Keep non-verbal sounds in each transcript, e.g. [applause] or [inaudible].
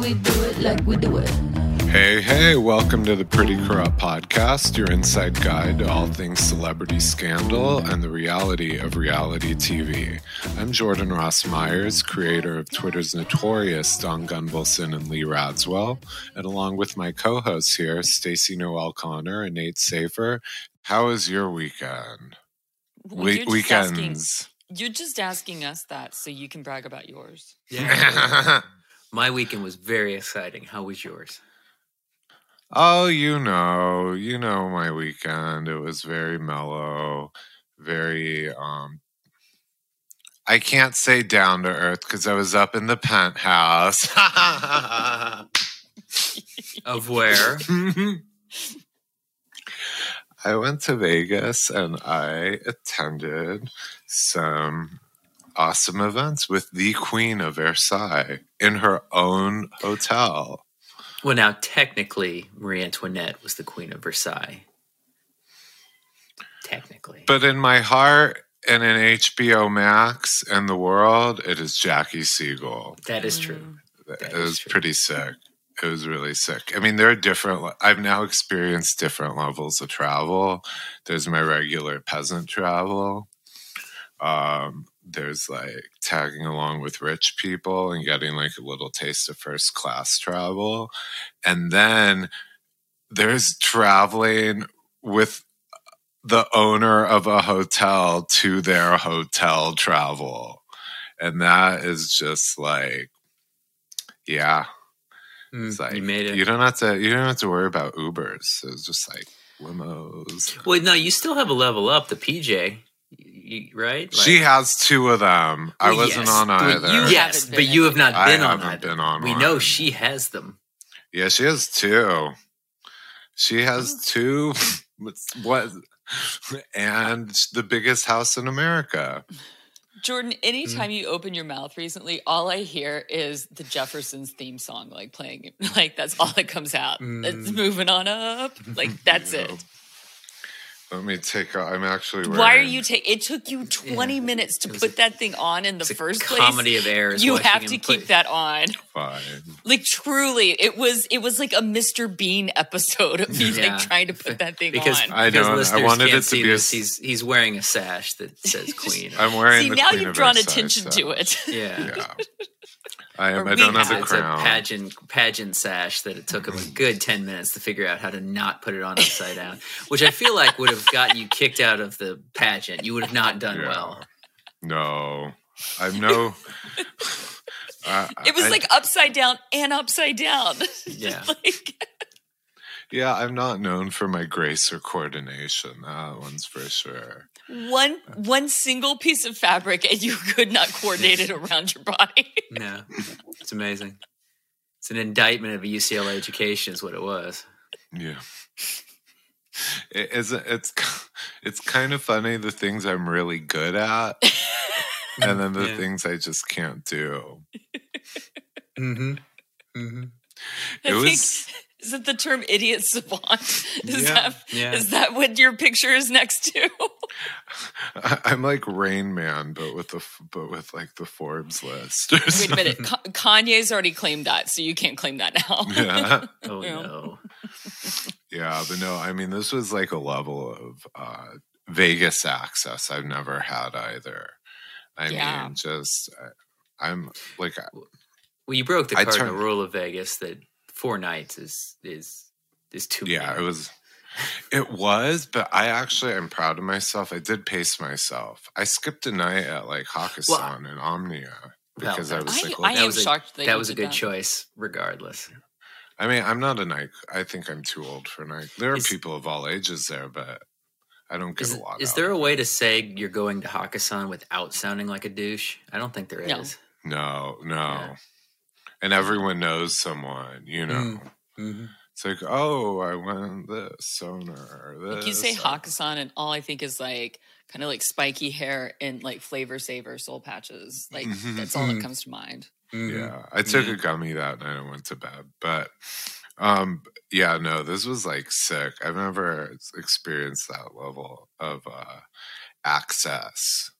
we do it like we do it. Hey, hey, welcome to the Pretty Corrupt Podcast, your inside guide to all things celebrity scandal and the reality of reality TV. I'm Jordan Ross Myers, creator of Twitter's notorious Don Gunvalson and Lee Radziwill, and along with my co hosts here, Stacy Noel Connor and Nate Safer. How was your weekend? Well, We- you're asking- weekends. you're just asking us that so you can brag about yours. Yeah. [laughs] My weekend was very exciting. How was yours? Oh, you know, you know my weekend. It was very mellow, very um I can't say down to earth because I was up in the penthouse. Of where? [laughs] I went to Vegas and I attended some awesome events with the Queen of Versailles in her own hotel. well, now technically, Marie Antoinette was the Queen of Versailles. Technically. But in my heart and in HBO Max and the world, it is Jackie Siegel. that is true. Mm. It That is was true. pretty sick. It was really sick. I mean, there are different. I've now experienced different levels of travel. There's my regular peasant travel. Um, there's like tagging along with rich people and getting like a little taste of first class travel, and then there's traveling with the owner of a hotel to their hotel travel, and that is just like, yeah. Mm, It's like you made it. You don't have to. You don't have to worry about Ubers. It's just like limos. well, no, you still have a level up, the PJ, you, right? Like- she has two of them. I Well, wasn't yes, on either. you- yes, but you have not I been on haven't either. been on We one. know she has them. yeah, she has two. She has two. [laughs] What? And the biggest house in America. Jordan, Mm. anytime you open your mouth recently, all I hear is the Jeffersons theme song, like playing. [laughs] Like that's all that comes out. It's Mm. moving on up. Like [laughs] that's it. Let me take. a- I'm actually. Wearing, Why are you taking? It took you 20 minutes to put a- that thing on in the It's a first place. comedy of errors. You have him to play- keep that on. fine? Like truly, it was it was like a Mr. Bean episode of me Yeah. like trying to put that thing because, on. I because know, I listeners wanted can't it to see be a this, he's he's wearing a sash that says [laughs] Queen. I'm wearing. See, the now Queen you've of drawn Versailles attention to sash. it. yeah. Yeah. I am. I don't we have the have. It's a crown. pageant pageant sash that it took him a good ten minutes to figure out how to not put it on upside down, which I feel like would have gotten you kicked out of the pageant. You would have not done Yeah. well. No, I'm no. [laughs] I- It was I- like upside down and upside down. [laughs] Yeah. like, yeah, I'm not known for my grace or coordination. That one's for sure. One one single piece of fabric and you could not coordinate it around your body. [laughs] No, it's amazing. It's an indictment of a UCLA education, is what it was. Yeah. It isn't. It's it's kind of funny the things I'm really good at, [laughs] and then the Yeah. things I just can't do. Mm-hmm. Mm-hmm. I It think was. Is it the term idiot savant? [laughs] Is Yeah, that yeah. is that what your picture is next to? I- [laughs] I'm like Rain Man, but with the but with like the Forbes list. or Wait a something. minute. [laughs] Ka- Kanye's already claimed that, so you can't claim that now. Yeah. Oh no. Yeah, but no, I mean, this was like a level of uh, Vegas access I've never had either. I Yeah. mean, just I'm like, I- Well, you broke the cardinal turned- rule of Vegas that four nights is is is too yeah, many. it was, it was, but I actually am proud of myself. I did pace myself. I skipped a night at like Hakkasan and Omnia Well, because I was I, like, I well, that am was a- shocked that, that you was a good that. choice, regardless. I mean, I'm not a night. I think I'm too old for night. There are Is- people of all ages there, but I don't get Is, a lot. is there a way to say you're going to Hakkasan without sounding like a douche? I don't think there is. No. No, no. Yeah. And everyone knows someone, you know. Mm-hmm. It's like, oh, I went this sonar. This. Like you say Hakkasan, and all I think is like kind of like spiky hair and like flavor saver soul patches. Like that's all that Mhm. comes to mind. Mm-hmm. Yeah, I took Yeah. a gummy that night and went to bed. But um, yeah, no, this was like sick. I've never experienced that level of uh, access.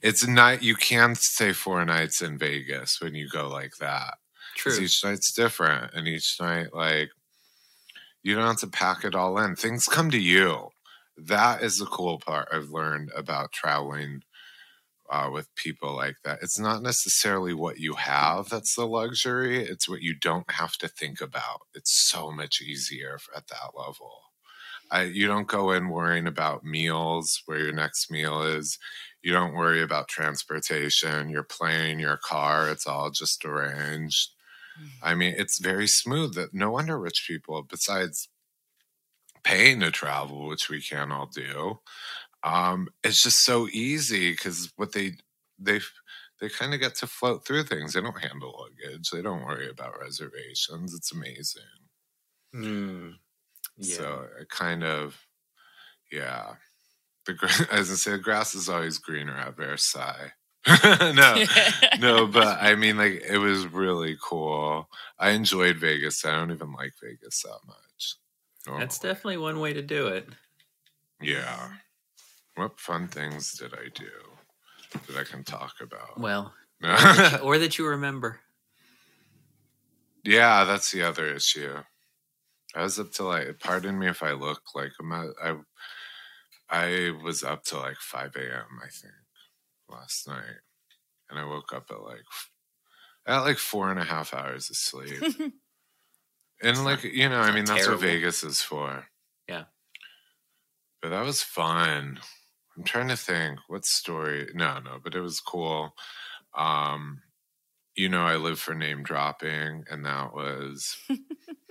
It's not. You can stay four nights in Vegas when you go like that. True. each night's different, and each night, like, you don't have to pack it all in. Things come to you. That is the cool part I've learned about traveling uh, with people like that. It's not necessarily what you have that's the luxury, it's what you don't have to think about. It's so much easier at that level. I, you don't go in worrying about meals, where your next meal is. You don't worry about transportation, your plane, your car. It's all just arranged. I mean, it's very smooth. That no wonder rich people, besides paying to travel, which we can all do, um, it's just so easy because what they they they kind of get to float through things. They don't handle luggage. They don't worry about reservations. It's amazing. Hmm. Yeah. So it kind of, yeah. The [laughs] as I say, the grass is always greener at Versailles. [laughs] no, [laughs] no, but I mean, like, it was really cool. I enjoyed Vegas. I don't even like Vegas that much. That's definitely one way to do it. yeah. What fun things did I do that I can talk about? Well, [laughs] or that you- or that you remember. yeah, that's the other issue. I was up to like, pardon me if I look like I'm at, I, I was up to like 5 a.m. I think last night, and I woke up at like, at like four and a half hours of sleep. [laughs] and like, you know, I not mean, that's what. Vegas is for. Yeah. But that was fun. I'm trying to think what story. No, no, but it was cool. Um, you know, I live for name dropping, and that was [laughs]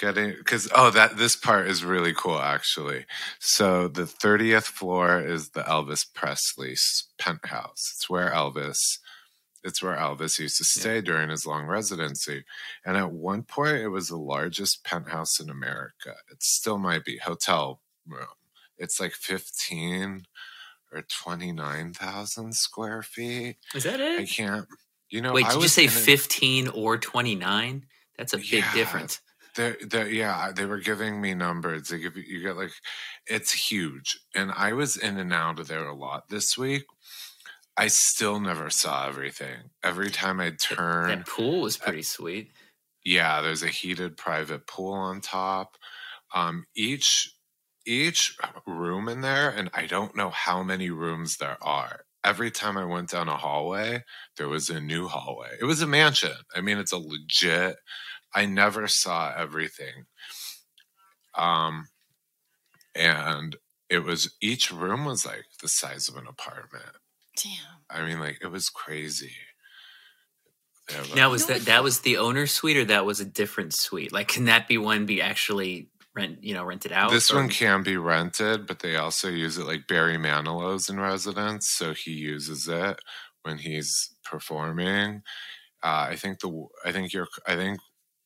getting because oh, that this part is really cool actually. So the 30th floor is the Elvis Presley's penthouse. It's where Elvis. It's where Elvis used to Yeah. stay during his long residency. And at one point, it was the largest penthouse in America. It still might be hotel room. It's like 15 or 29,000 square feet. Is that it I can't, you know, Wait, I did you say in a- 15 or 29? That's a big Yeah. difference. They're, they're, yeah, they were giving me numbers. They give you, you get like, it's huge. And I was in and out of there a lot this week. I still never saw everything. Every time I turn, That pool was pretty sweet. yeah, there's a heated private pool on top. Um, each each room in there, and I don't know how many rooms there are. Every time I went down a hallway, there was a new hallway. It was a mansion. I mean, it's a legit. I never saw everything. Um, and it was each room was like the size of an apartment. Damn. I mean, like it was crazy. They have, Now was that that was the owner's suite or that was a different suite? Like can that be one be actually rent, you know, rented out? This or- one can be rented, but they also use it like Barry Manilow's in residence, so he uses it when he's performing. Uh, I think the I think you're I think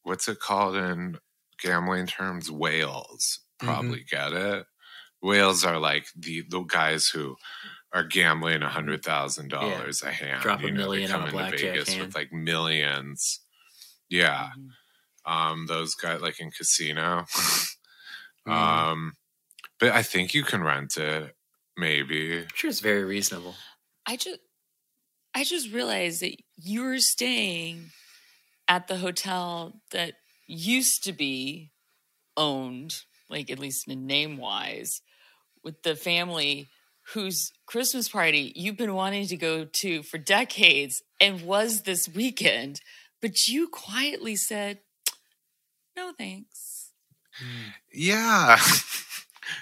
what's it called in gambling terms? Whales Mm-hmm. probably get it. Whales are like the the guys who are gambling a hundred thousand dollars a hand. Drop a you know, they million come on a into blackjack Vegas hand. with like millions. Yeah, Mhm. um, those guys like in casino. [laughs] Mhm. Um, but I think you can rent it. Maybe. I'm sure it's very reasonable. I just I just realized that you were staying at the hotel that used to be owned, like at least in name wise, with the family whose Christmas party you've been wanting to go to for decades and was this weekend, but you quietly said, "No, thanks." Hmm. Yeah. [laughs]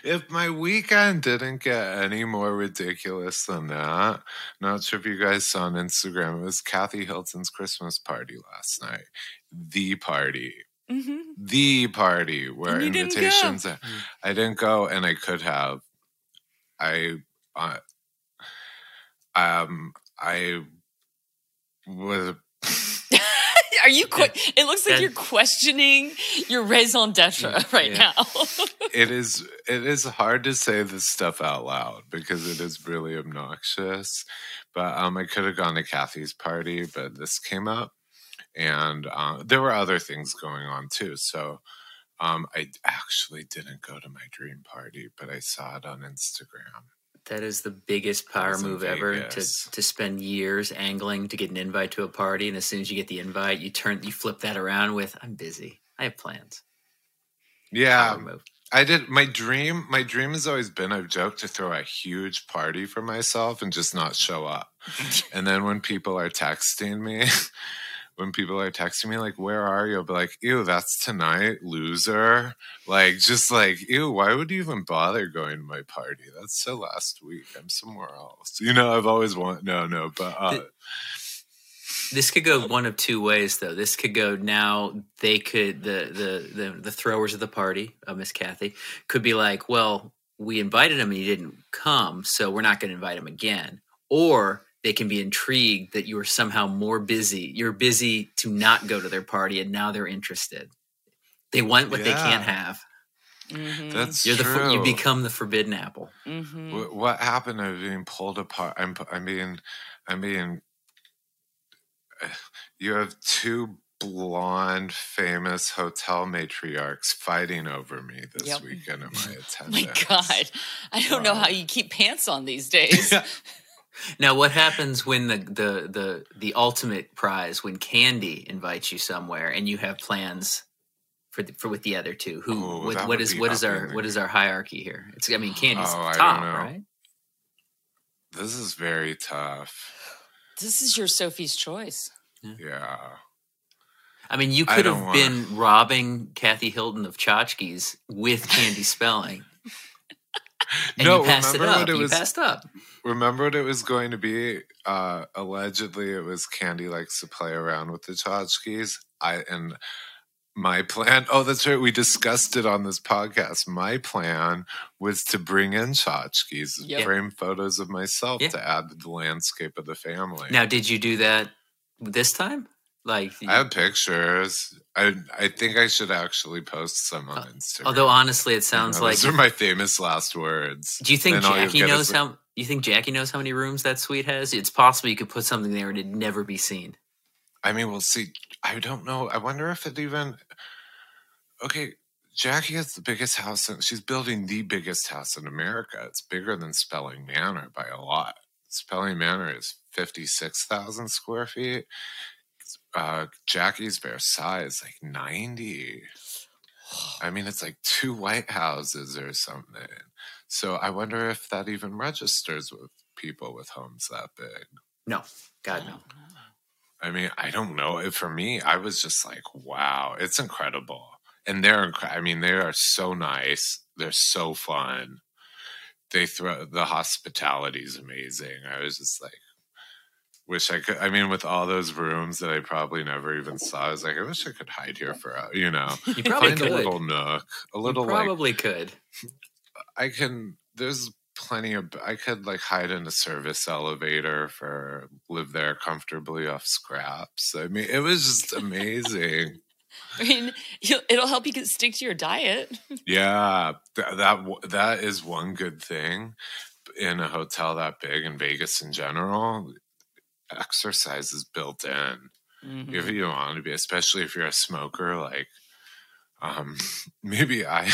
if my weekend didn't get any more ridiculous than that, not sure if you guys saw on Instagram, it was Kathy Hilton's Christmas party last night. The party. hmm The party where And you didn't go. invitations. Mm. I didn't go, and I could have. I, uh, um, I was. Are you? Que- it looks like you're questioning your raison d'être right Yeah. now. [laughs] it is it is hard to say this stuff out loud because it is really obnoxious. But um, I could have gone to Kathy's party, but this came up, and uh, there were other things going on too. So um, I actually didn't go to my dream party, but I saw it on Instagram. That is the biggest power in move ever to to spend years angling to get an invite to a party, and as soon as you get the invite, you turn you flip that around with "I'm busy, I have plans." Yeah. I did. My dream, my dream has always been. I've joked to throw a huge party for myself and just not show up. [laughs] and then when people are texting me, when people are texting me like, "Where are you?" I'll be like, "Ew, that's tonight, loser." Like, just like, "Ew, why would you even bother going to my party? That's so last week. I'm somewhere else." You know, I've always wanted no, no, but uh, The- This could go one of two ways, though. This could go now. They could the the the, the throwers of the party, uh, Miss Kathy, could be like, "Well, we invited him and he didn't come, so we're not going to invite him again." Or they can be intrigued that you are somehow more busy. You're busy to not go to their party, and now they're interested. They want what they can't Yeah. have. Mhm. that's You're the true. fo- you become the forbidden apple. Mhm. Wh- what happened to being pulled apart? I'm, I mean, I'm being. [sighs] You have two blonde, famous hotel matriarchs fighting over me this Yep. weekend at my [laughs] Oh attendance. my God. I don't know how you keep pants on these days. [laughs] Now, what happens when the the the the ultimate prize when Candy invites you somewhere and you have plans for the, for with the other two? Who Oh, what, that what would is be what is our in what there. is our hierarchy here? It's I mean Candy's Oh, I don't top, right? This is very tough. This is your Sophie's choice. Yeah. I mean, you could don't have wanna- been robbing Kathy Hilton of tchotchkes with Candy Spelling, [laughs] and no, you passed it remember up. what it you was? passed up. Remember what it was going to be? Uh, allegedly, it was Candy likes to play around with the tchotchkes. I and my plan. Oh, that's right. We discussed it on this podcast. My plan was to bring in tchotchkes, Yep. frame photos of myself Yeah. to add to the landscape of the family. Now, did you do that this time? Like, I have pictures. I I think I should actually post some on Instagram. although honestly, it You sounds know, like. those are my famous last words. Do you think Jackie knows how? You think Jackie knows how many rooms that suite has? It's possible you could put something there and it'd never be seen. I mean, we'll see. I don't know. I wonder if it even. Okay, Jackie has the biggest house, and she's building the biggest house in America. It's bigger than Spelling Manor by a lot. Spelling Manor is fifty six thousand square feet. Uh, Jackie's bare size, like ninety. [sighs] I mean, it's like two White Houses or something. So I wonder if that even registers with people with homes that big. No, God no. Oh, I mean, I don't know. It- For me, I was just like, wow, it's incredible. And they're, inc- I mean, they are so nice. They're so fun. They throw, the hospitality is amazing. I was just like, wish I could. I mean, with all those rooms that I probably never even saw, I was like, I wish I could hide here for, a, you know, You probably find could. a little nook, a You little like, probably could. I can. There's plenty of. I could like hide in a service elevator for live there comfortably off scraps. I mean, it was just amazing. [laughs] I mean, it'll help you get stick to your diet. [laughs] yeah, th- that that is one good thing in a hotel that big in Vegas in general. Exercise is built in. Mhm. if you want to be, especially if you're a smoker, like um [laughs] maybe I.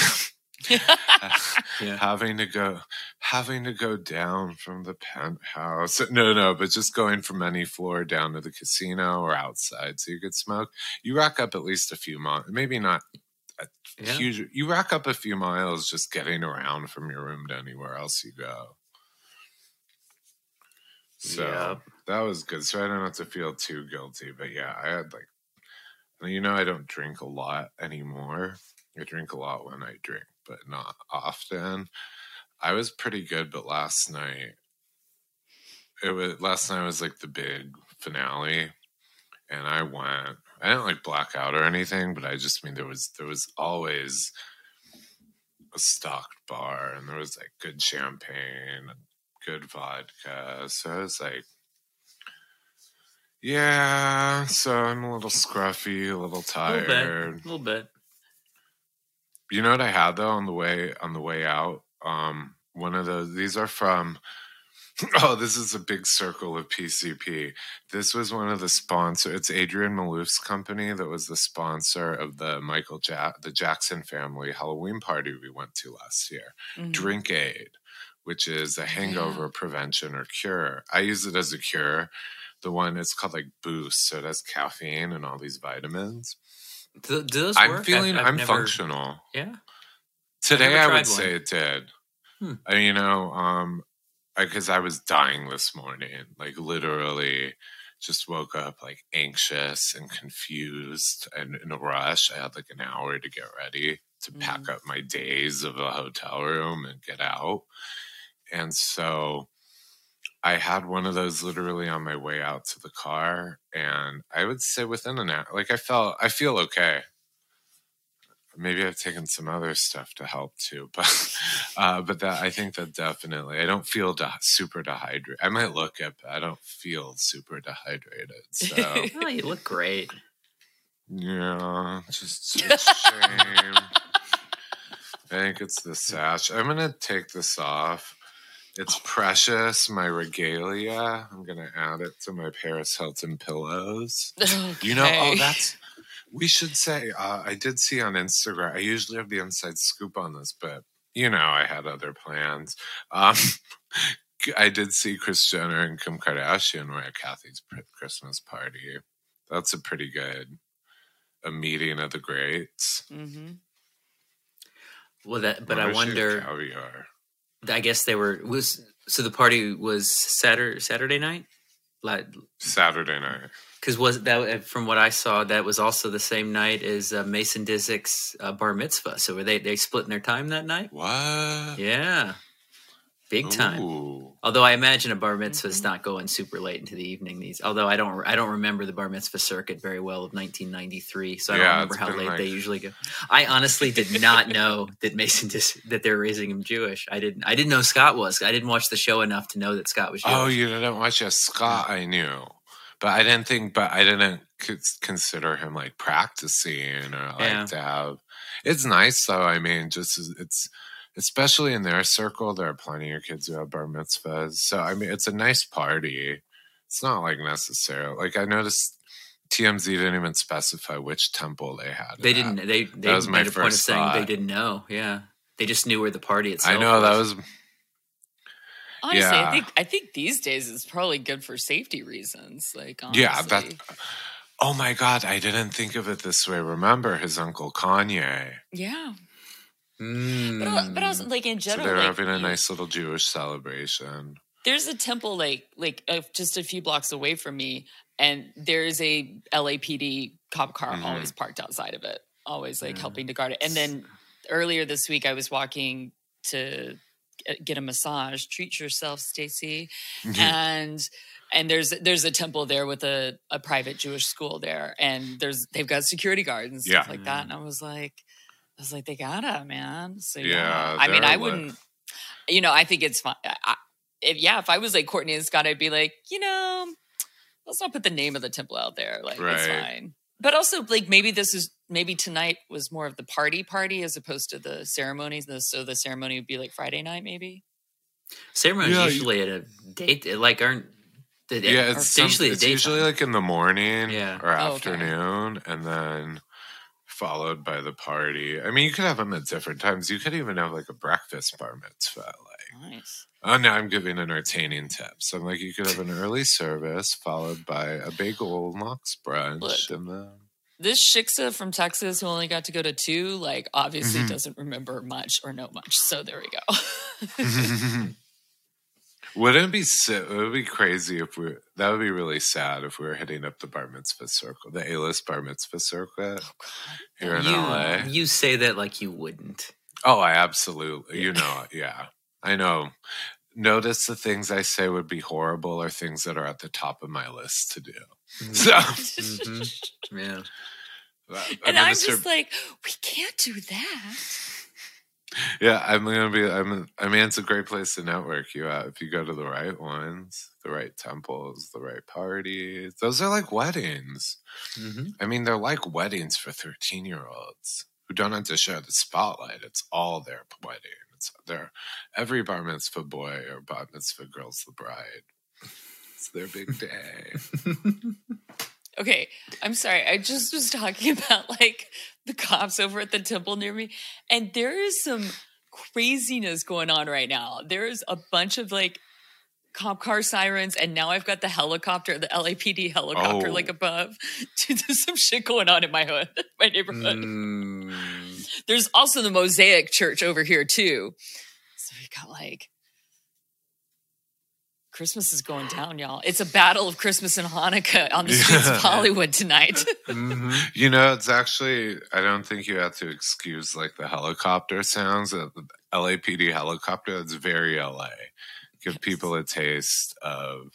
[laughs] having to go having to go down from the penthouse. No, no, but just going from any floor down to the casino or outside so you could smoke. You rack up at least a few miles, maybe not a Yeah. huge you rack up a few miles just getting around from your room to anywhere else you go. So Yep. that was good. So I don't have to feel too guilty. But yeah, I had like, you know, I don't drink a lot anymore. I drink a lot when I drink, but not often. I was pretty good, but last night, it was last night was like the big finale, and I went. I didn't like black out or anything, but I just mean there was there was always a stocked bar, and there was like good champagne good vodka. So I was like, yeah. So I'm a little scruffy, a little A little tired. bit. A little bit. You know what I had though on the way on the way out? Um one of those these are from [laughs] Oh, this is a big circle of PCP. This was one of the sponsor. It's Adrian Malouf's company that was the sponsor of the Michael ja- the Jackson family Halloween party we went to last year. Mhm. Drink Aid, which is a Yeah. hangover prevention or cure. I use it as a cure. The one it's called like Boost, so it has caffeine and all these vitamins. Do, do those I'm work? feeling I've I'm never- functional. Yeah. Today I would one. say it did. Hmm. I, you know, um, because I was dying this morning, like literally, just woke up like anxious and confused and in a rush. I had like an hour to get ready to pack up my days of a hotel room and get out, and so I had one of those literally on my way out to the car, and I would say within an hour, like I felt, I feel okay maybe I've taken some other stuff to help too, [laughs] but uh, but that I think that definitely I don't feel de- super dehydrated. I might look it, but I don't feel super dehydrated. So [laughs] Oh, you look great. yeah, just [laughs] a shame. I think it's the sash. I'm gonna take this off. It's precious, my regalia. I'm gonna add it to my Paris Hilton pillows. You know, oh, that's. We should say. Uh, I did see on Instagram. I usually have the inside scoop on this, but you know, I had other plans. Um, [laughs] I did see Kris Jenner and Kim Kardashian were at Kathy's Christmas party. That's a pretty good a meeting of the greats. Mm-hmm. Well, that, but I Wonder if she had wonder. caviar. I guess they were was so the party was Saturday Saturday night, like Saturday night. because was that from what I saw that was also the same night as uh, Mason Disick's uh, bar mitzvah. So were they they splitting their time that night? What? Yeah, big time. Ooh. Although I imagine a bar mitzvah is Mhm. not going super late into the evening. These, although I don't, I don't remember the bar mitzvah circuit very well of 1993, so I Yeah, don't remember how late like- they usually go. I honestly did not know that Mason [laughs] Dis- that they're raising him Jewish. I didn't, I didn't know Scott was. I didn't watch the show enough to know that Scott was Jewish. Oh, you didn't watch a Scott? I knew, but I didn't think. But I didn't cons- consider him like practicing or like Yeah. to have. It's nice though. I mean, just it's especially in their circle. There are plenty of kids who have bar mitzvahs, so I mean, it's a nice party. It's not like necessary. Like I noticed. TMZ didn't even specify which temple they had. they didn't. They they was my made a point of first saying they didn't know. Yeah, they just knew where the party itself. I know that was. was Honestly, Yeah. I think I think these days it's probably good for safety reasons. Like, Yeah, that. Oh my God, I didn't think of it this way. Remember his uncle Kanye? yeah. But, al- but also, Mm. like in So general, they're like, having a nice little Jewish celebration. there's a temple like like uh, just a few blocks away from me, and there's a LAPD cop car Mhm. always parked outside of it, always like Yeah. helping to guard it. And then earlier this week, I was walking to get- a massage. Treat yourself, Stacy. and and there's there's a temple there with a, a private Jewish school there, and there's they've got security guards and stuff Yeah. like that. And I was like, I was like, they gotta man. So Yeah, yeah, I mean, I lit. wouldn't. You know, I think it's fine. I, I- if yeah, if I was like Courtney and Scott, I'd be like, you know, let's not put the name of the temple out there. Like it's fine. But also, like maybe this is maybe tonight was more of the party party as opposed to the ceremonies. The- So the ceremony would be like Friday night, maybe. ceremonies Yeah, you- usually at a date. Eh, like aren't. The, yeah, it's, some, usually it's usually like in the morning Yeah. or Oh, okay. afternoon, and then followed by the party. I mean, you could have them at different times. You could even have like a breakfast bar mitzvah. Like, Nice. oh, now I'm giving entertaining tips. I'm like, you could have an early service followed by a big old lox brunch, Look. and then this shiksa from Texas who only got to go to two, like obviously Mhm. doesn't remember much or know much. So there we go. [laughs] [laughs] [laughs] Wouldn't it be si- it would be crazy if we that would be really sad if we were hitting up the bar mitzvah circle, the A list bar mitzvah circuit here in you, LA. you say that like you wouldn't. Oh, I absolutely, you know, yeah, I know. Notice the things I say would be horrible are things that are at the top of my list to do. [laughs] So, Mhm. Yeah. and gonna I'm just like, we can't do that. Yeah, I'm gonna be. I'm. I mean, it's a great place to network you at if you go to the right ones, the right temples, the right parties. Those are like weddings. hmm I mean, they're like weddings for 13 year olds who don't have to share the spotlight. It's all their wedding. It's their every bar mitzvah boy or bar mitzvah girl's the bride. It's their big day. [laughs] Okay, I'm sorry. I just was talking [laughs] about like the cops over at the temple near me, and there is some craziness going on right now. There's a bunch of like cop car sirens, and now I've got the helicopter, the LAPD helicopter, Oh. like above. [laughs] Dude, there's some shit going on in my hood, [laughs] my neighborhood. Mm, There's also the Mosaic Church over here too. So we got like Christmas is going down, y'all. It's a battle of Christmas and Hanukkah on the streets of [laughs] Hollywood tonight. [laughs] mhm. You know, it's actually, I don't think you have to excuse like the helicopter sounds. Uh, The LAPD helicopter, it's very LA. Give people a taste of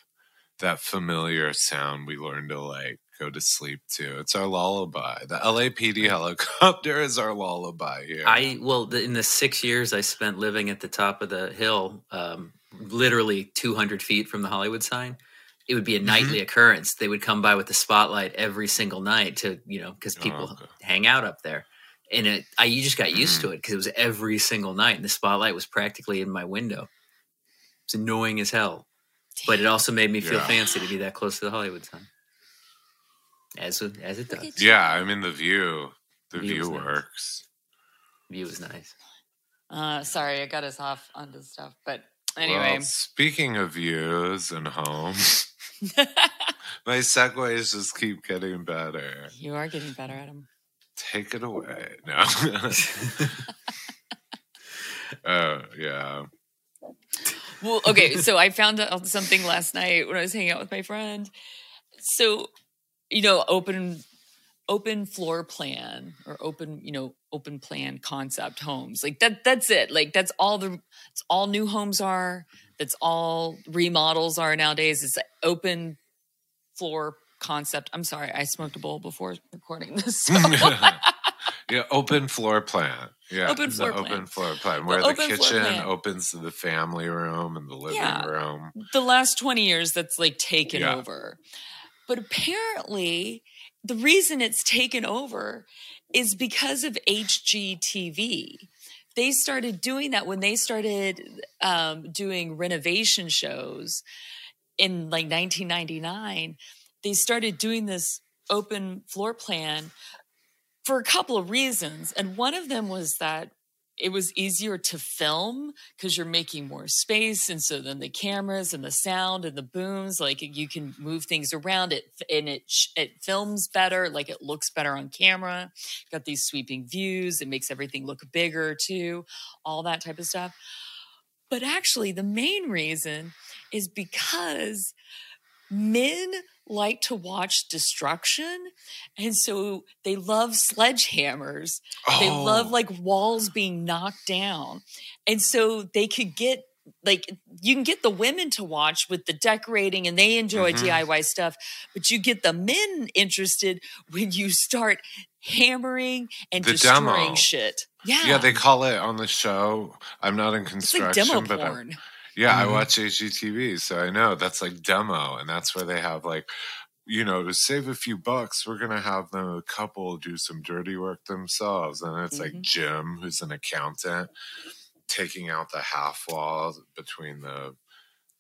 that familiar sound we learned to like go to sleep to. It's our lullaby. The LAPD helicopter is our lullaby here. I well, the, in the six years I spent living at the top of the hill, um, literally 200 feet from the Hollywood sign, it would be a Mm-hmm. nightly occurrence. They would come by with the spotlight every single night to, you know, because people Oh, okay. hang out up there. And it, I, you just got used Mm-hmm. to it because it was every single night, and the spotlight was practically in my window. It's annoying as hell, but it also made me feel Yeah. fancy to be that close to the Hollywood sign, as it- as it does. yeah, I mean, the view, the View view is nice. works. View was nice. Uh, sorry, I got us off onto stuff, but anyway. Well, speaking of views and homes, [laughs] [laughs] my segues just keep getting better. you are getting better at them. Take it away. [laughs] No. Oh, yeah. Well, okay, so I found out something last night when I was hanging out with my friend. So, you know, open open floor plan or open, you know, open plan concept homes. Like that that's it. Like that's all the it's all new homes are. That's all remodels are nowadays. It's open floor concept. I'm sorry, I smoked a bowl before recording this. so- [laughs] [laughs] yeah, open floor plan. Yeah, Open the floor plan. Open floor plan, where the floor kitchen opens to the family room and the living Yeah. room. the last 20 years that's like taken Yeah. over. But apparently, the reason it's taken over is because of HGTV. They started doing that when they started um, doing renovation shows in like 1999. They started doing this open floor plan for a couple of reasons. And one of them was that it was easier to film because you're making more space and so then the cameras and the sound and the booms like you can move things around it and it it films better like it looks better on camera got these sweeping views it makes everything look bigger too all that type of stuff. But actually the main reason is because men like to watch destruction and so they love sledgehammers they Oh, love like walls being knocked down. And so they could get like you can get the women to watch with the decorating and they enjoy Mhm. DIY stuff, but you get the men interested when you start hammering and The destroying demo. shit. Yeah. yeah, they call it on the show. I'm not in it's construction, like demo but porn. Yeah, I Mhm. watch HGTV, so I know that's like demo, and that's where they have like, you know, to save a few bucks, we're gonna have them a couple do some dirty work themselves, and it's like Mhm. Jim, who's an accountant, taking out the half wall between the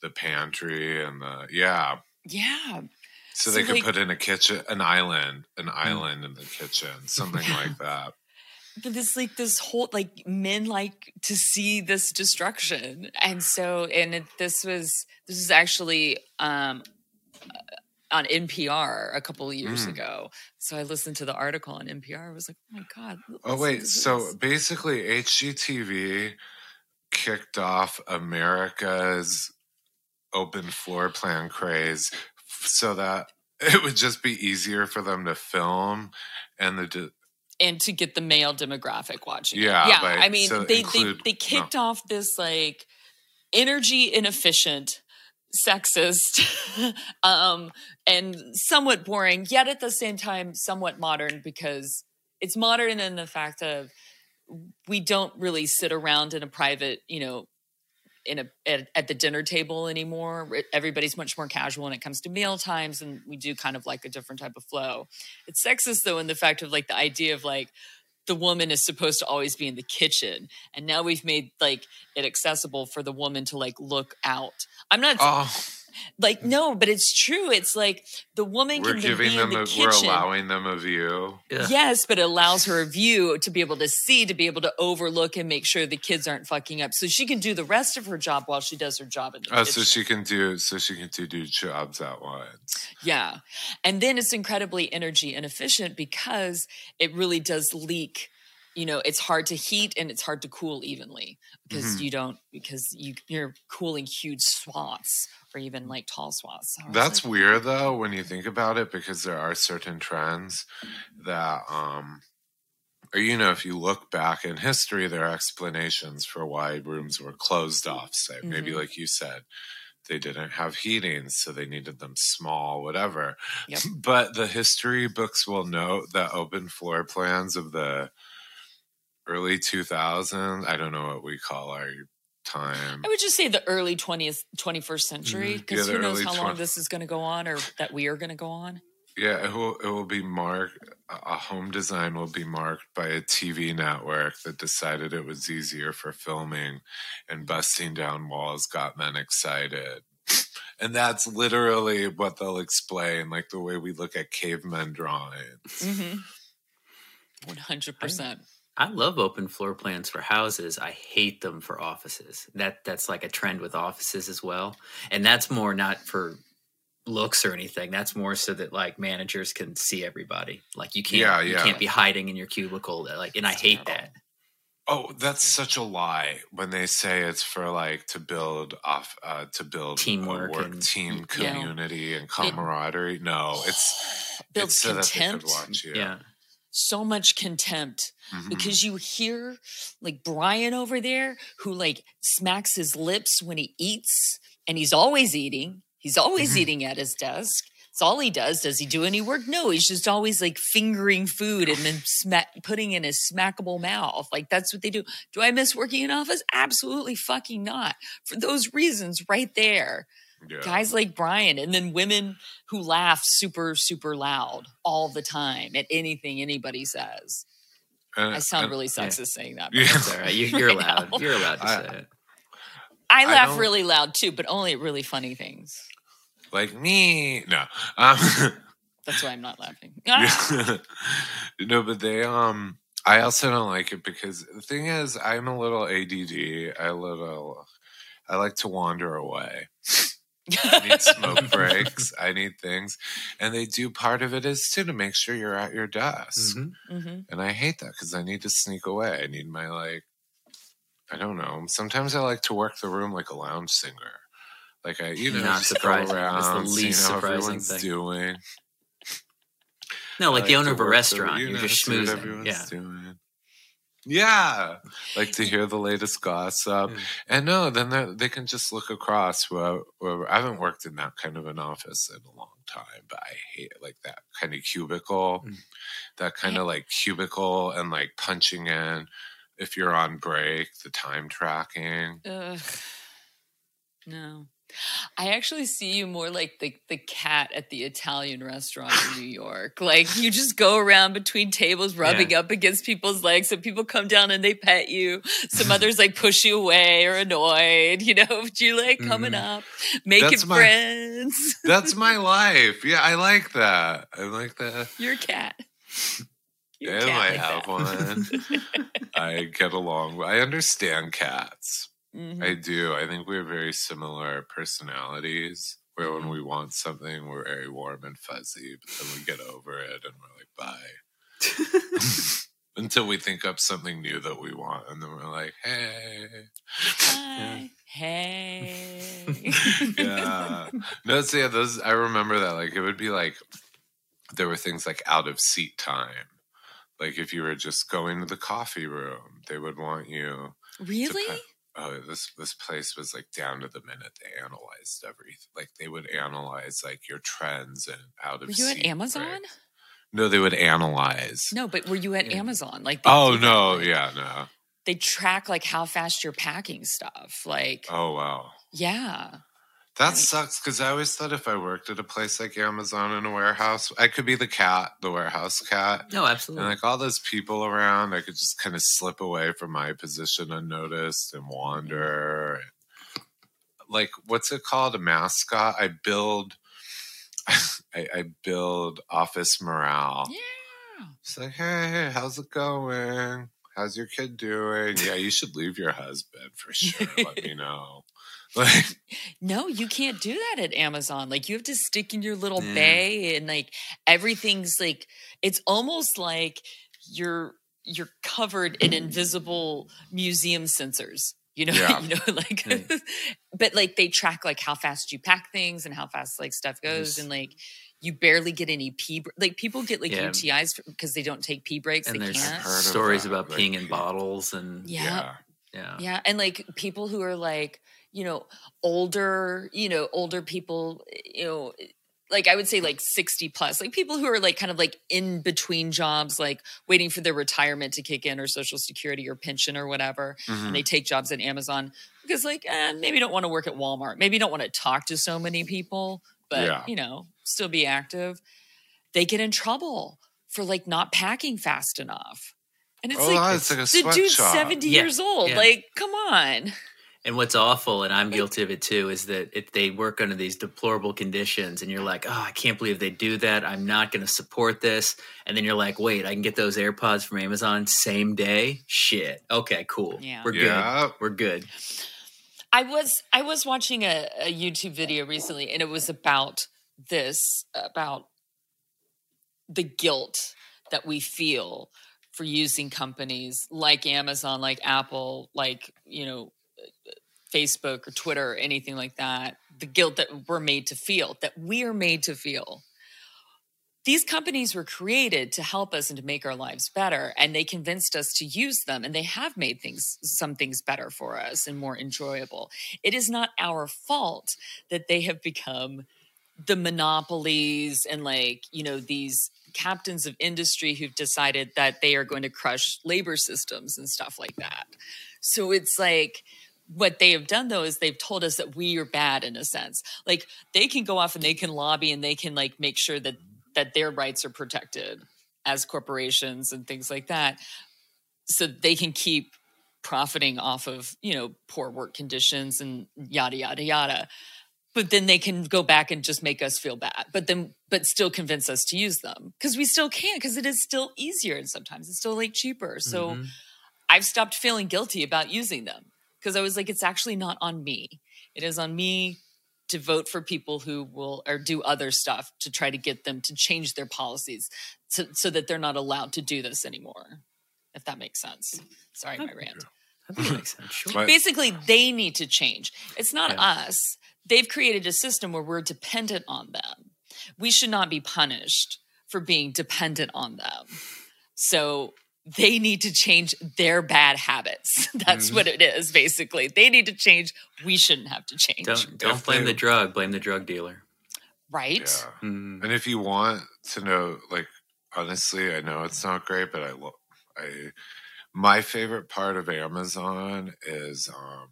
the pantry and the yeah, yeah. so, So, they could put in a kitchen, an island, an island in the kitchen, [laughs] something like that. But it's like this whole like men like to see this destruction. And so and it, this was this is actually um uh, on npr a couple of years Mm. ago. So i listened to the article on npr i was like oh my god Oh wait, so basically HGTV kicked off America's open floor plan craze f- so that [laughs] it would just be easier for them to film and the and to get the male demographic watching. Yeah, yeah i mean so they, they include- they kicked off this like energy inefficient sexist [laughs] um and somewhat boring yet at the same time somewhat modern because it's modern in the fact of we don't really sit around in a private you know in a at, at the dinner table anymore. Everybody's much more casual when it comes to meal times and we do kind of like a different type of flow. It's sexist though in the fact of like the idea of like the woman is supposed to always be in the kitchen and now we've made like it accessible for the woman to like look out. I'm not Oh, Like mm. no, but it's true. It's like the woman We're can giving be them. in the A, kitchen. we're allowing them a view. Yeah. Yes, but it allows her a view to be able to see, to be able to overlook and make sure the kids aren't fucking up. So she can do the rest of her job while she does her job in the Oh, kitchen. so she can do. So she can do two jobs at once. Yeah. And then it's incredibly energy inefficient because it really does leak. You know, it's hard to heat and it's hard to cool evenly because Mhm. you don't because you you're cooling huge swaths or even like tall swaths. So That's like, weird though when you think about it because there are certain trends that um or you know if you look back in history there are explanations for why rooms were closed off say maybe Mhm. like you said they didn't have heating so they needed them small whatever Yep. [laughs] but the history books will note that open floor plans of the early 2000s i don't know what we call our time I would just say the early 20th 21st century because Yeah, who knows how long this is going to go on or that we are going to go on. Yeah, it will. It will be marked. A home design will be marked by a TV network that decided it was easier for filming, and busting down walls got men excited. And that's literally what they'll explain, like the way we look at cavemen drawings. Mm-hmm. 100%. I love open floor plans for houses. I hate them for offices. That that's like a trend with offices as well. And that's more not for looks or anything. That's more so that like managers can see everybody. Like you can't Yeah, you can't be hiding in your cubicle. Like and I hate that. Oh, that's such a lie when they say it's for like to build off, uh, to build a Teamwork work and- team Yeah. community and camaraderie. No, it's Builds [sighs] it's so that they could watch you. Yeah. So much contempt Mhm. because you hear like Brian over there who like smacks his lips when he eats and he's always eating. He's always Mhm. eating at his desk. It's all he does. Does he do any work? No, he's just always like fingering food and then smack, putting in his smackable mouth. Like that's what they do. Do I miss working in office? Absolutely fucking not. For those reasons right there. Yeah. Guys like Brian and then women who laugh super, super loud all the time at anything anybody says. And- I sound and- really yeah. sexist saying that. but Yeah. It's all right. You, you're [laughs] Right allowed. now. You're allowed to I- say it. I I laugh don't- really loud too, but only at really funny things. like me. No. Um, [laughs] That's why I'm not laughing. Ah! [laughs] yeah. no, but they um I also don't like it because the thing is I'm a little ADD. I little I like to wander away. I need [laughs] smoke breaks. I need things. And they do part of it is too to make sure you're at your desk. Mhm. hmm And I hate that because I need to sneak away. I need my like I don't know. Sometimes I like to work the room like a lounge singer. Like I, you know, Not just surprising. go That's the around, see least how surprising everyone's thing. doing. No, like I the to owner of a work the- restaurant. you You're know, just see what schmoozing. everyone's Yeah. doing. Yeah, like to hear the latest gossip, Yeah. and no, then they- they can just look across. Whoever, whoever, I haven't worked in that kind of an office in a long time, but I hate like that kind of cubicle, Mm. that kind of like cubicle, and like punching in if you're on break, the time tracking. Ugh. No. I actually see you more like the, the cat at the Italian restaurant in New York. Like you just go around between tables, rubbing up against people's legs. So people come down and they pet you. Some others like push you away or annoyed, you know, [laughs] but you like coming Mhm. up, making That's my- friends. [laughs] That's my life. Yeah, I like that. I like that. You're cat. Yeah, cat I like have that. one. [laughs] I get along. I understand cats. Mhm. I do. I think we have very similar personalities. Where Mm-hmm. when we want something, we're very warm and fuzzy, but then we get over it and we're like, bye. [laughs] [laughs] Until we think up something new that we want, and then we're like, hey. Hi. Hey. [laughs] yeah. No, so yeah, those I remember that. Like it would be like there were things like out of seat time. Like if you were just going to the coffee room, they would want you to really? pen- oh this this place was like down to the minute they analyzed everything. Like they would analyze like your trends and out of Were you at Amazon? breaks. No, they would analyze. No, but were you at Yeah. Amazon? Like, Oh no, like, yeah, no. They track like how fast you're packing stuff. Like, Oh wow. yeah, That Right. sucks because I always thought if I worked at a place like Amazon in a warehouse, I could be the cat, the warehouse cat. No, absolutely. And like all those people around, I could just kind of slip away from my position unnoticed and wander. like what's it called? A mascot. I build. [laughs] I, I build office morale. Yeah. It's like, hey, how's it going? How's your kid doing? Yeah, you should leave your husband for sure. Let me [laughs] know. Like, [laughs] No, you can't do that at Amazon. Like you have to stick in your little Yeah. bay and like everything's like it's almost like you're you're covered in invisible museum sensors. You know, [laughs] Yeah. you know, like Right. Hmm. [laughs] but like they track like how fast you pack things and how fast like stuff goes Yes. and like you barely get any pee br- like people get like Yeah. UTIs because they don't take pee breaks. and they there's can't. heard stories that, about like, peeing in bottles and Yeah. yeah. yeah. Yeah, and like people who are like, you know, older, you know, older people, you know, like I would say like 60 plus, like people who are like kind of like in between jobs, like waiting for their retirement to kick in or social security or pension or whatever. Mhm. And they take jobs at Amazon because like eh, maybe don't want to work at Walmart, maybe don't want to talk to so many people, but Yeah. you know, still be active. They get in trouble for like not packing fast enough. And it's Oh, like, it's like a the dude's 70 Yeah, years old. yeah. Like, come on. And what's awful, and I'm guilty of it too, is that if they work under these deplorable conditions, and you're like, "Oh, I can't believe they do that. I'm not going to support this." And then you're like, "Wait, I can get those AirPods from Amazon same day." Shit. Okay, cool. Yeah. We're Yeah. good. We're good. I was I was watching a, a YouTube video recently, and it was about this about the guilt that we feel for using companies like Amazon, like Apple, like you know Facebook or Twitter or anything like that. The guilt that we're made to feel, that we are made to feel. These companies were created to help us and to make our lives better, and they convinced us to use them, and they have made things, some things better for us and more enjoyable. It is not our fault that they have become the monopolies and, like, you know, these captains of industry who've decided that they are going to crush labor systems and stuff like that. So it's like, what they have done though is they've told us that we are bad in a sense. Like they can go off and they can lobby and they can like make sure that that their rights are protected as corporations and things like that. So they can keep profiting off of, you know, poor work conditions and yada yada yada. But then they can go back and just make us feel bad. But then but still convince us to use them. Because we still can't because it is still easier and sometimes it's still like cheaper. So Mhm. I've stopped feeling guilty about using them because I was like, it's actually not on me. It is on me to vote for people who will or do other stuff to try to get them to change their policies so, so that they're not allowed to do this anymore. If that makes sense. Sorry, my rant. I makes sense. Sure. Basically, they need to change. It's not Yeah. us. They've created a system where we're dependent on them. We should not be punished for being dependent on them. So they need to change their bad habits. [laughs] That's Mhm. what it is, basically. They need to change. We shouldn't have to change. Don't don't blame they- the drug. Blame the drug dealer. right? Yeah. Mm. And if you want to know, like, honestly, I know it's not great, but I love, I, my favorite part of Amazon is um,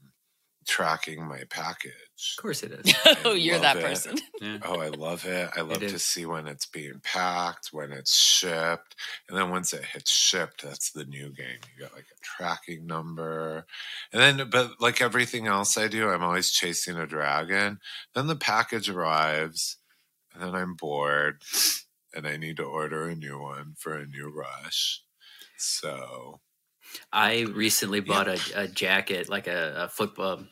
tracking my package. Of course it is. [laughs] oh, you're that it. person. Yeah. [laughs] Oh, I love it. I love to is. see when it's being packed, when it's shipped. And then once it hits shipped, that's the new game. You got like a tracking number. And then, but like everything else I do, I'm always chasing a dragon. Then the package arrives, and then I'm bored, and I need to order a new one for a new rush. So, I recently bought a, a jacket, like a, a football,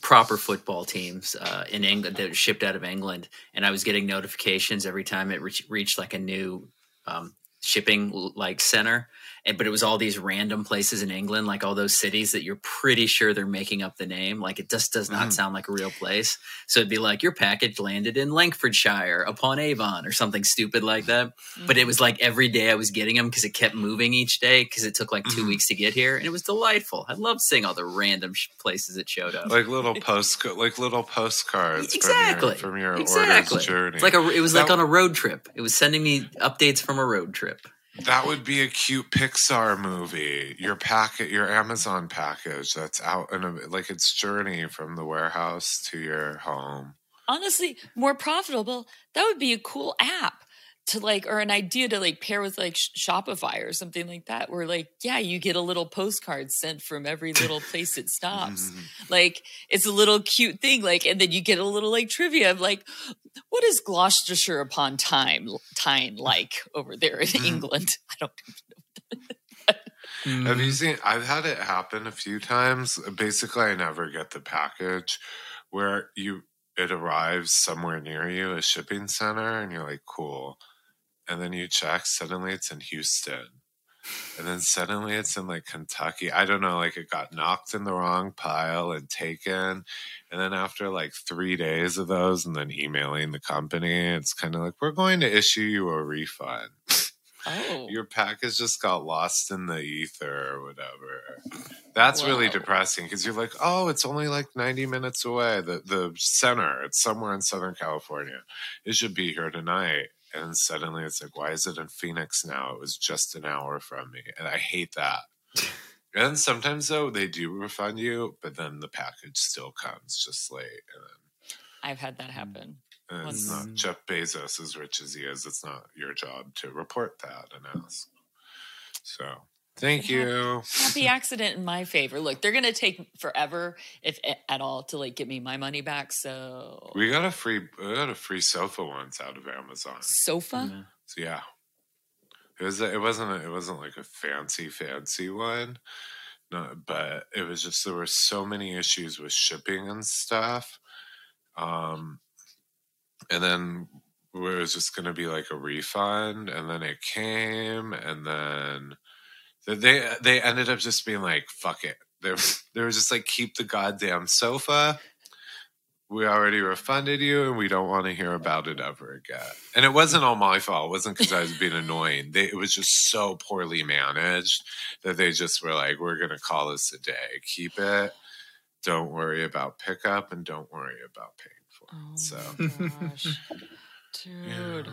proper football teams uh, in England that was shipped out of England, and I was getting notifications every time it reach, reached like a new um, shipping like center, and but it was all these random places in England, like all those cities that you're pretty sure they're making up the name. Like it just does not Mhm. sound like a real place. So it'd be like your package landed in Langfordshire upon Avon or something stupid like that. But it was like every day I was getting them because it kept moving each day because it took like 2 Mhm. weeks to get here, and it was delightful. I loved seeing all the random sh- places it showed up. like little post, like little postcards exactly, from your, from your exactly. journey. It's like a, it was like on a road trip. It was sending me updates from a road trip. That would be a cute Pixar movie. Your packet, your Amazon package that's out in like its journey from the warehouse to your home. Honestly, more profitable. That would be a cool app to like or an idea to like pair with like Shopify or something like that where like yeah you get a little postcard sent from every little place it [laughs] mm-hmm, stops mm-hmm. like it's a little cute thing like and then you get a little like trivia of like what is Gloucestershire upon time Tyne like over there in mm-hmm. England [laughs] I don't know Have you Mhm. seen? I've had it happen a few times. Basically, I never get the package where you it arrives somewhere near you, a shipping center, and you're like, cool. And then you check, suddenly it's in Houston. And then suddenly it's in like Kentucky. I don't know, like it got knocked in the wrong pile and taken. And then after like three days of those and then emailing the company, it's kind of like, we're going to issue you a refund oh your package just got lost in the ether or whatever. That's really depressing because you're like, oh, it's only like 90 minutes away. The the center, it's somewhere in Southern California. It should be here tonight. And suddenly it's like, why is it in Phoenix now? It was just an hour from me. And I hate that. [laughs] and sometimes though they do refund you, but then the package still comes just late. And then I've had that mm. happen and it's Once- not Jeff Bezos, as rich as he is, it's not your job to report that and ask. So thank you. happy [laughs] accident in my favor. Look, they're gonna take forever, if at all, to like get me my money back. So We got a free we got a free sofa once out of Amazon. sofa. Yeah. So yeah. It was it wasn't a, it wasn't like a fancy fancy one. No, but it was just there were so many issues with shipping and stuff. Um and then it was just going to be like a refund and then it came and then th- they they ended up just being like fuck it they, [laughs] they were just like keep the goddamn sofa we already refunded you and we don't want to hear about it ever again and it wasn't all my fault it wasn't because i was being annoying they, it was just so poorly managed that they just were like we're going to call this a day keep it don't worry about pickup and don't worry about paying for it Oh so gosh, [laughs] dude! [sighs] yeah.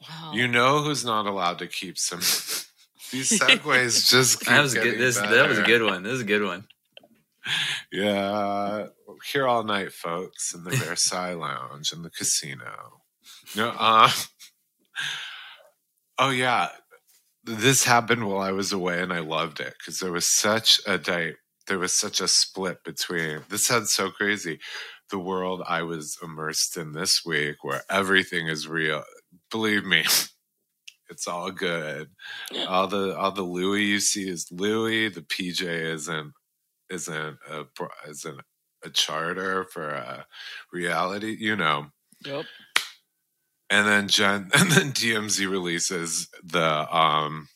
Wow. You know who's not allowed to keep some. These segues [laughs] just That was good. This that was a good one. This is a good one. Yeah, here all night, folks, in the Versailles Lounge in the casino. No, uh, [laughs] oh yeah, this happened while I was away, and I loved it because there was such a di- there was such a split between. This sounds so crazy. The world I was immersed in this week, where everything is real. Believe me, [laughs] it's all good. All the all the Louis you see is Louis. The PJ isn't isn't a isn't a charter for a reality. You know. Yep. and then Jen [laughs] and then TMZ releases the um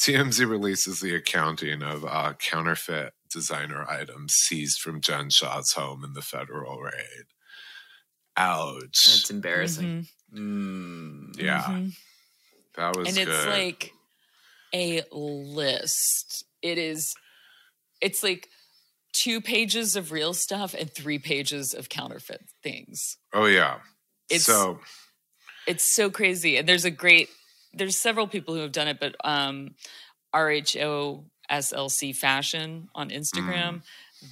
TMZ releases the accounting of uh counterfeit designer items seized from Jen Shah's home in the federal raid. Ouch. That's embarrassing. Mhm, Mm. yeah, mhm. That was and it's like a list. It is. It's like two pages of real stuff and three pages of counterfeit things. oh yeah. It's so it's so crazy and there's a great there's several people who have done it but um rhoslc fashion on instagram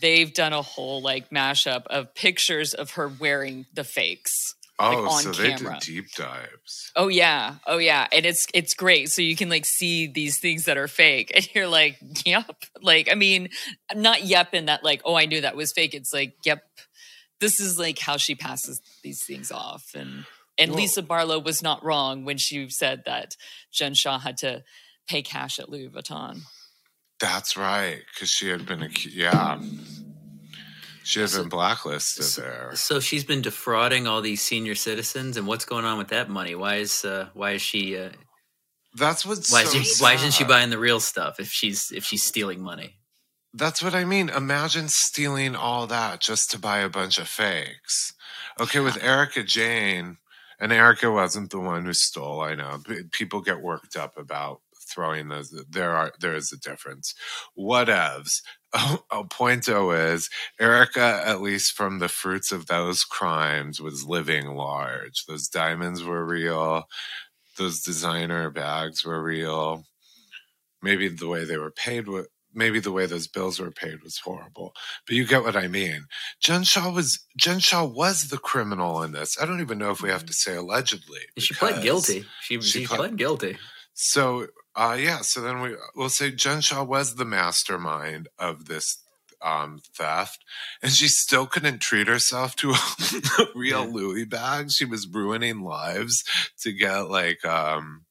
they've done a whole like mashup of pictures of her wearing the fakes oh on so they camera. did deep dives. oh yeah. Oh yeah. And it's it's great. So you can like see these things that are fake [laughs] and you're like yep like i mean not yep in that like oh i knew that was fake. It's like yep this is like how she passes these things off. And and lisa barlow was not wrong when she said that jen shah had to pay cash at louis vuitton. That's right, because she had been acu- yeah. She So- been blacklisted so- there. So she's been defrauding all these senior citizens, and what's going on with that money? Why is uh, why is she uh, That's what's why so is she, why isn't she buying the real stuff if she's if she's stealing money? That's what I mean. Imagine stealing all that just to buy a bunch of fakes. Okay, with Erika Jayne, and Erika wasn't the one who stole. I know people get worked up about throwing those. There are there is a difference. Whatevs. [laughs] A pointo is Erika, at least from the fruits of those crimes, was living large. Those diamonds were real. Those designer bags were real. Maybe the way they were paid maybe the way those bills were paid was horrible, but you get what I mean. Jen Shah was Jen Shah was the criminal in this. I don't even know if we have mm-hmm. to say allegedly. She pled guilty. She, she she pled- pled guilty. So uh yeah, so then we we'll say Jen Shah was the mastermind of this um theft and she still couldn't treat herself to a [laughs] real Louis bag. She was ruining lives to get like um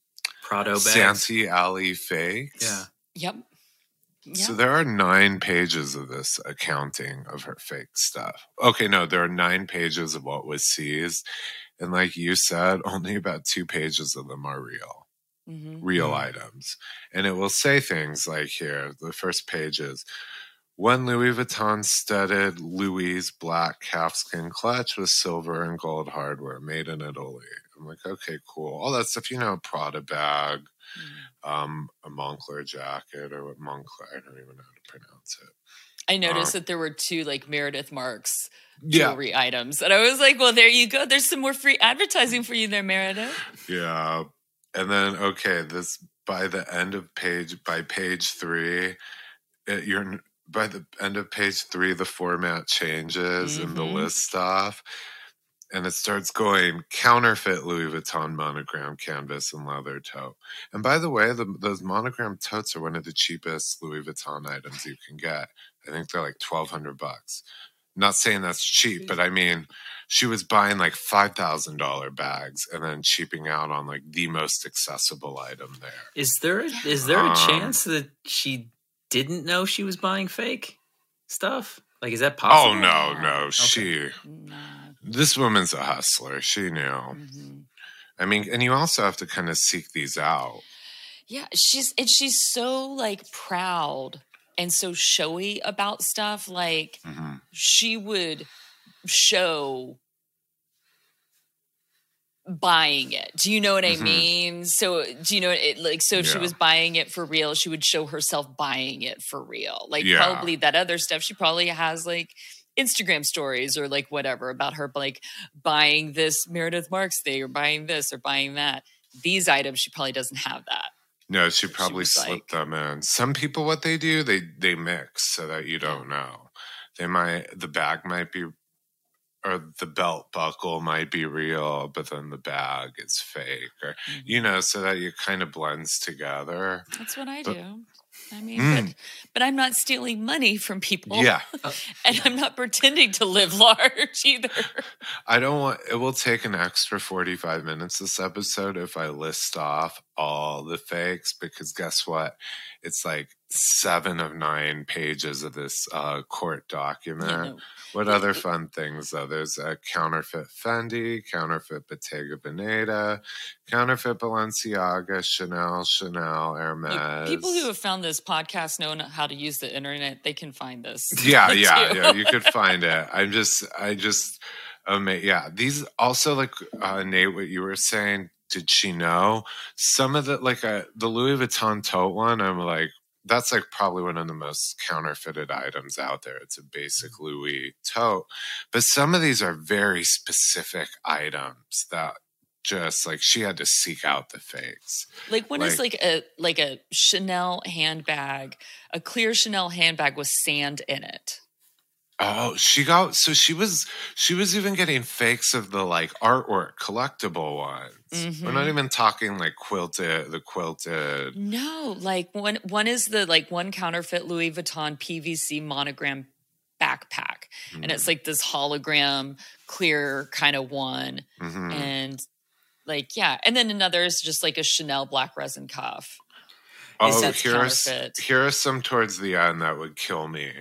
Prado bags. Santee Alley fakes. Yeah. Yep. Yeah. So there are nine pages of this accounting of her fake stuff. Okay, no, there are nine pages of what was seized. And like you said, only about two pages of them are real, Mhm. real Mhm. items. And it will say things like here, the first page is one Louis Vuitton studded Louis black calfskin clutch with silver and gold hardware made in Italy. I'm like, okay, cool. All that stuff, you know, Prada bag, Mhm. um, a Moncler jacket or what Moncler, I don't even know how to pronounce it. I noticed Uh, that there were two like Meredith Marks Yeah, jewelry items, and I was like, "Well, there you go. There's some more free advertising for you there, Meredith." yeah. And then okay, this by the end of page by page three, it, you're by the end of page three, the format changes and the Mhm. list stuff. And it starts going counterfeit Louis Vuitton monogram canvas and leather tote. And by the way, the, those monogram totes are one of the cheapest Louis Vuitton items you can get. I think they're like twelve hundred bucks. Not saying that's cheap, but I mean, she was buying like five thousand dollar bags and then cheaping out on like the most accessible item there. Is there is there a Um, chance that she didn't know she was buying fake stuff? Like, is that possible? Oh no, no, Okay. she. This woman's a hustler. She knew. Mhm. I mean, and you also have to kind of seek these out. Yeah, she's and she's so like proud and so showy about stuff. Like Mhm. she would show buying it. Do you know what Mhm. I mean? So do you know it like so if she was buying it for real, she would show herself buying it for real. Like Yeah. probably that other stuff she probably has like Instagram stories or like whatever about her like buying this Meredith Marks thing or buying this or buying that. These items she probably doesn't have that. No, she probably was slipped like- them in. Some people, what they do, they they mix so that you don't know. They might the bag might be, or the belt buckle might be real, but then the bag is fake, or you know, so that it kind of blends together. That's what I But- do. I mean, Mm. but, but I'm not stealing money from people. Yeah, [laughs] And I'm not pretending to live [laughs] large either. I don't want. It will take an extra forty-five minutes this episode if I list off all the fakes because guess what? It's like seven of nine pages of this uh, court document. Yeah, no. What Yeah, other fun things though? There's a counterfeit Fendi, counterfeit Bottega Veneta, counterfeit Balenciaga, Chanel, Chanel, Hermes. people who have found this podcast know how to use the internet. They can find this. [laughs] yeah, [laughs] yeah, yeah. You could find it. I'm just, I just, um, yeah. These also like uh, Nate, what you were saying. Did she know some of the like uh, the Louis Vuitton tote one? I'm like, that's like probably one of the most counterfeited items out there. It's a basic Louis tote, but some of these are very specific items that just like she had to seek out the fakes. Like when is Like- like a like a Chanel handbag, a clear Chanel handbag with sand in it. Oh, she got so she was she was even getting fakes of the like artwork collectible ones. We're not Mhm. even talking like quilted the quilted. No, like one one is the like one counterfeit Louis Vuitton PVC monogram backpack. And it's like this hologram clear kind of one. Mhm. And like, yeah. And then another is just like a Chanel black resin cuff. Oh, that's here's here are some towards the end that would kill me.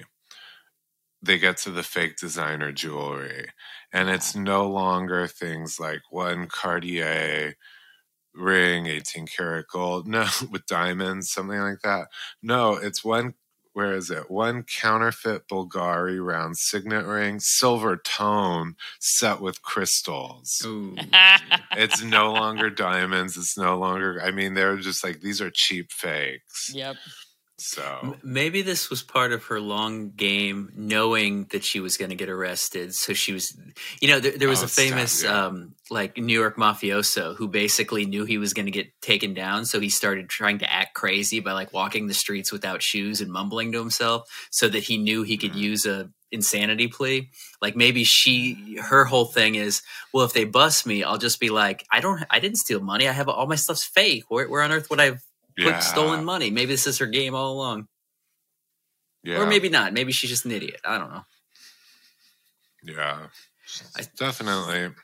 They get to the fake designer jewelry, and it's no longer things like one Cartier ring, 18 karat gold, no, [laughs] with diamonds, something like that. No, it's one, where is it? One counterfeit Bulgari round signet ring, silver tone set with crystals. It's no longer [laughs] diamonds. It's no longer, I mean, they're just like, these are cheap fakes. Yep. So Maybe this was part of her long game, knowing that she was going to get arrested. So she was, you know, there, there was Oh, a famous, sad, yeah. um, like New York mafioso who basically knew he was going to get taken down. So he started trying to act crazy by like walking the streets without shoes and mumbling to himself so that he knew he could Mhm. use a insanity plea. Like maybe she, her whole thing is, well, if they bust me, I'll just be like, I don't, I didn't steal money. I have all my stuff's fake. Where, where on earth would I have put yeah, stolen money? Maybe this is her game all along. yeah, Or maybe not. Maybe she's just an idiot. I don't know. yeah, I- definitely.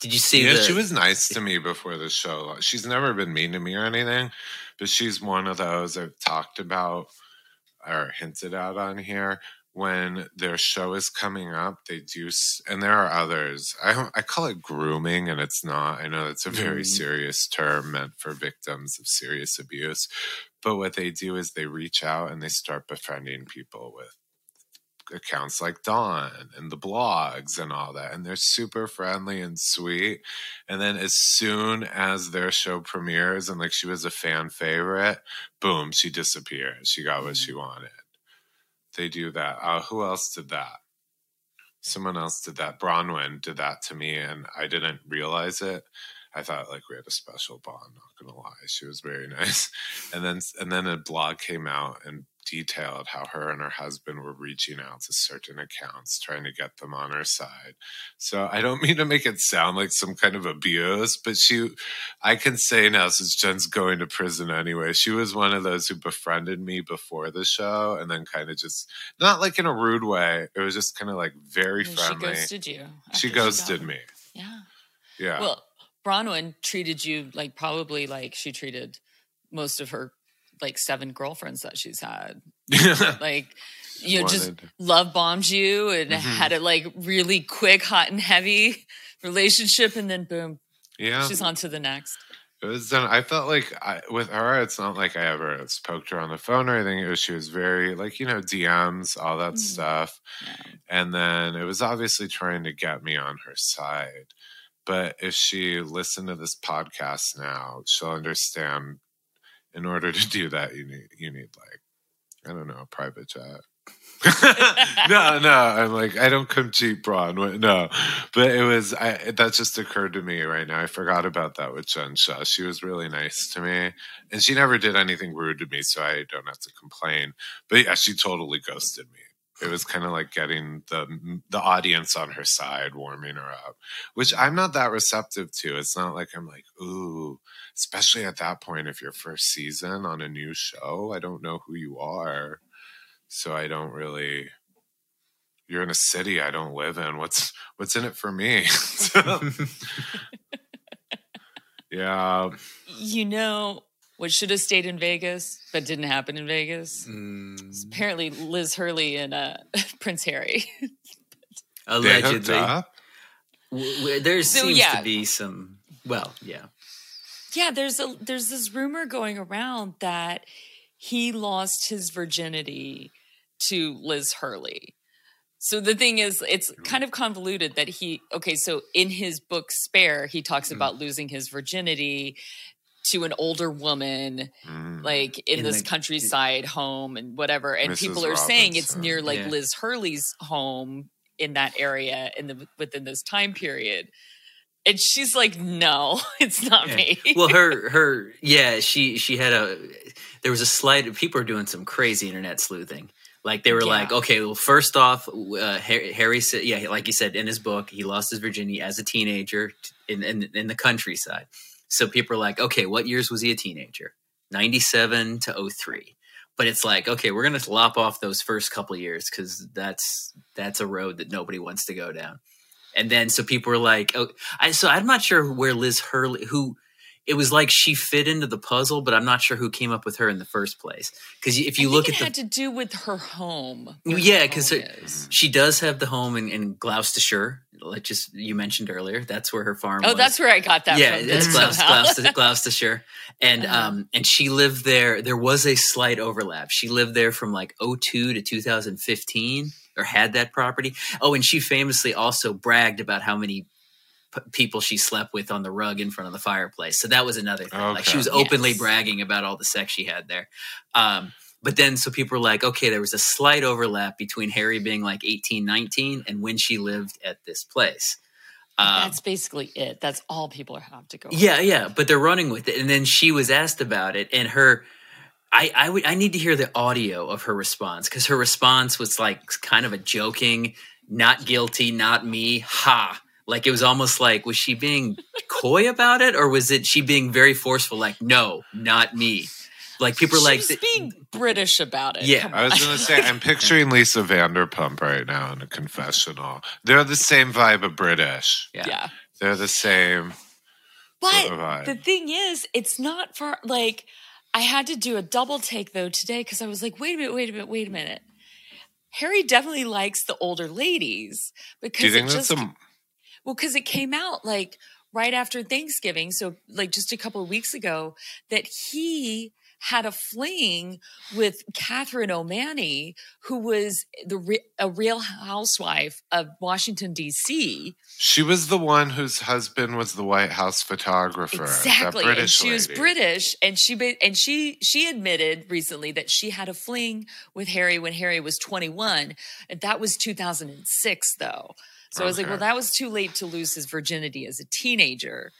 Did you see yeah, the? she was nice to [laughs] me before the show. She's never been mean to me or anything, but she's one of those I've talked about or hinted at on here. When their show is coming up, they do, and there are others. I I call it grooming, and it's not. I know it's a very Mm. serious term meant for victims of serious abuse, but what they do is they reach out and they start befriending people with accounts like Dawn and the blogs and all that. And they're super friendly and sweet. And then as soon as their show premieres and like she was a fan favorite, boom, she disappears. She got what she wanted. They do that. Uh, who else did that? Someone else did that. Bronwyn did that to me and I didn't realize it. I thought like we had a special bond, not gonna lie. She was very [laughs] nice. And then and then a blog came out and detailed how her and her husband were reaching out to certain accounts trying to get them on her side. So I don't mean to make it sound like some kind of abuse, but she I can say now since Jen's going to prison anyway, she was one of those who befriended me before the show and then kind of just not like in a rude way. It was just kind of like very friendly. She ghosted you. She ghosted home. me. Yeah. Yeah. Well, Bronwyn treated you like probably like she treated most of her like seven girlfriends that she's had. [laughs] Like you know, just love bombed you and Mhm. had a like really quick, hot and heavy relationship, and then boom, yeah. she's on to the next. It was done. I felt like I, with her, it's not like I ever spoke to her on the phone or anything. It was she was very like you know DMs, all that Mhm. stuff, Yeah. and then it was obviously trying to get me on her side. But if she listened to this podcast now, she'll understand. In order to do that, you need you need like I don't know a private jet. [laughs] no, no, I'm like I don't come cheap, Braun. No, but it was I that just occurred to me right now. I forgot about that with Jen Shah. She was really nice to me, and she never did anything rude to me, so I don't have to complain. But yeah, she totally ghosted me. It was kind of like getting the the audience on her side, warming her up, which I'm not that receptive to. It's not like I'm like, ooh, especially at that point, if your first season on a new show, I don't know who you are, so I don't really. You're in a city I don't live in. What's what's in it for me? [laughs] [laughs] Yeah, You know what should have stayed in Vegas but didn't happen in Vegas? Mm, Apparently, Liz Hurley and uh, [laughs] Prince Harry. [laughs] allegedly, up. W- w- there So, seems yeah. to be some. Well, yeah. Yeah, there's a there's this rumor going around that he lost his virginity to Liz Hurley. So the thing is, it's kind of convoluted that he okay. So in his book Spare, he talks Mm. about losing his virginity to an older woman, Mm. like in, In this the- countryside home and whatever. And Mrs. people are saying it's near like Yeah. Liz Hurley's home in that area in the within this time period. And she's like, "No, [laughs] it's not Yeah. me." well [laughs] her her yeah she she had a there was a slight people are doing some crazy internet sleuthing like they were Yeah. like okay well first off uh, harry, harry said yeah like you said in his book he lost his virginity as a teenager in, in in the countryside so people are like okay what years was he a teenager 97 to 03 but it's like okay we're gonna lop off those first couple years because that's that's a road that nobody wants to go down and then so people were like oh I, so i'm not sure where liz hurley who it was like she fit into the puzzle but i'm not sure who came up with her in the first place because if you look at it the had to do with her home. Yeah, her 'cause home it- is. she does have the home in, in gloucestershire like just you mentioned earlier that's where her farm Oh, was. that's where I got that yeah from. it's then Gloucester. Gloucester, gloucestershire and Uh-huh. um and she lived there there was a slight overlap she lived there from like 02 to 2015 or had that property oh and she famously also bragged about how many p- people she slept with on the rug in front of the fireplace so that was another thing like she was openly Yes. bragging about all the sex she had there um but then so people were like, okay, there was a slight overlap between Harry being like 18, 19 and when she lived at this place. Um, That's basically it. That's all people have to go. yeah, yeah, but they're running with it. And then she was asked about it, and her, I, I would, I need to hear the audio of her response because her response was like kind of a joking, not guilty, not me, ha. Like it was almost like was she being coy about it, or was it she being very forceful? Like, no, not me. Like people are like, was being British about it. Yeah. I was gonna say I'm [laughs] picturing Lisa Vanderpump right now in a confessional. They're the same vibe of British. yeah. yeah. They're the same But sort of vibe. the thing is, it's not for like. I had to do a double take though today because I was like, wait a minute, wait a minute, wait a minute. Harry definitely likes the older ladies because Do you think it that's just a well because it came out like right after Thanksgiving, so like just a couple of weeks ago that he had a fling with Catherine Ommanney, who was the re- a real housewife of Washington D.C. She was the one whose husband was the White House photographer. Exactly, and she was. British, and she ba- and she she admitted recently that she had a fling with Harry when Harry was twenty one, and that was two thousand and six though. So I was like, well, that was too late to lose his virginity as a teenager,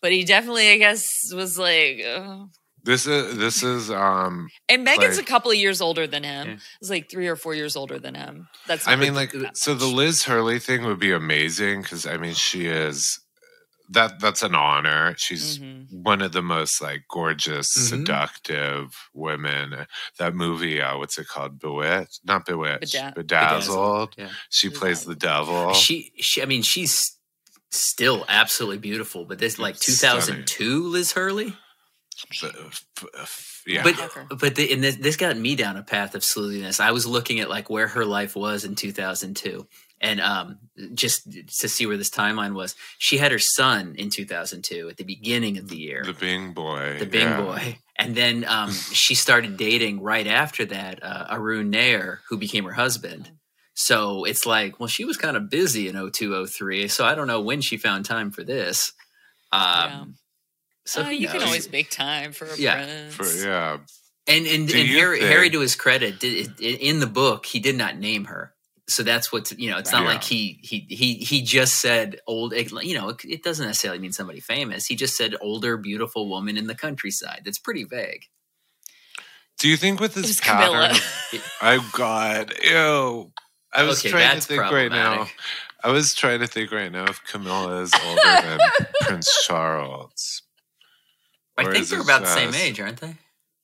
but he definitely, I guess, was like. Uh. This is this is um And Meghan's Like- a couple of years older than him. Yeah. It's like three or four years older than him. That's I mean like so the. Liz Hurley thing would be amazing because I mean she is that that's an honor. She's Mhm. one of the most like gorgeous, Mhm. seductive women. That movie, uh, what's it called? Bewitched? Not bewitched. Beda- bedazzled. Yeah. She plays the devil. She, she, I mean, she's still absolutely beautiful, but this like Stunning. 2002 Liz Hurley. But, f- f- yeah. But Fucker. but the, and this, this got me down a path of slewiness. I was looking at like where her life was in 2002, and um, just to see where this timeline was. She had her son in 2002 at the beginning of the year, the Bing boy. the Bing yeah. boy, and then um, [laughs] she started dating right after that uh, Arun Nayar, who became her husband. So it's like, well, she was kind of busy in 0203, so I don't know when she found time for this. Um, Yeah. So Uh, who you can always make time for a Yeah. prince. For, yeah. And and, Do and Harry, think- Harry, to his credit, did, in the book he did not name her. So that's what you know. It's not Right. like he he he he just said old. You know, it, it doesn't necessarily mean somebody famous. He just said older, beautiful woman in the countryside. That's pretty vague. Do you think with It this was pattern? Camilla. [laughs] Oh God, ew! I was okay, trying to think right now. I was trying to think right now if Camilla is older than [laughs] Prince Charles. I Or think they're it about the same just- age, aren't they?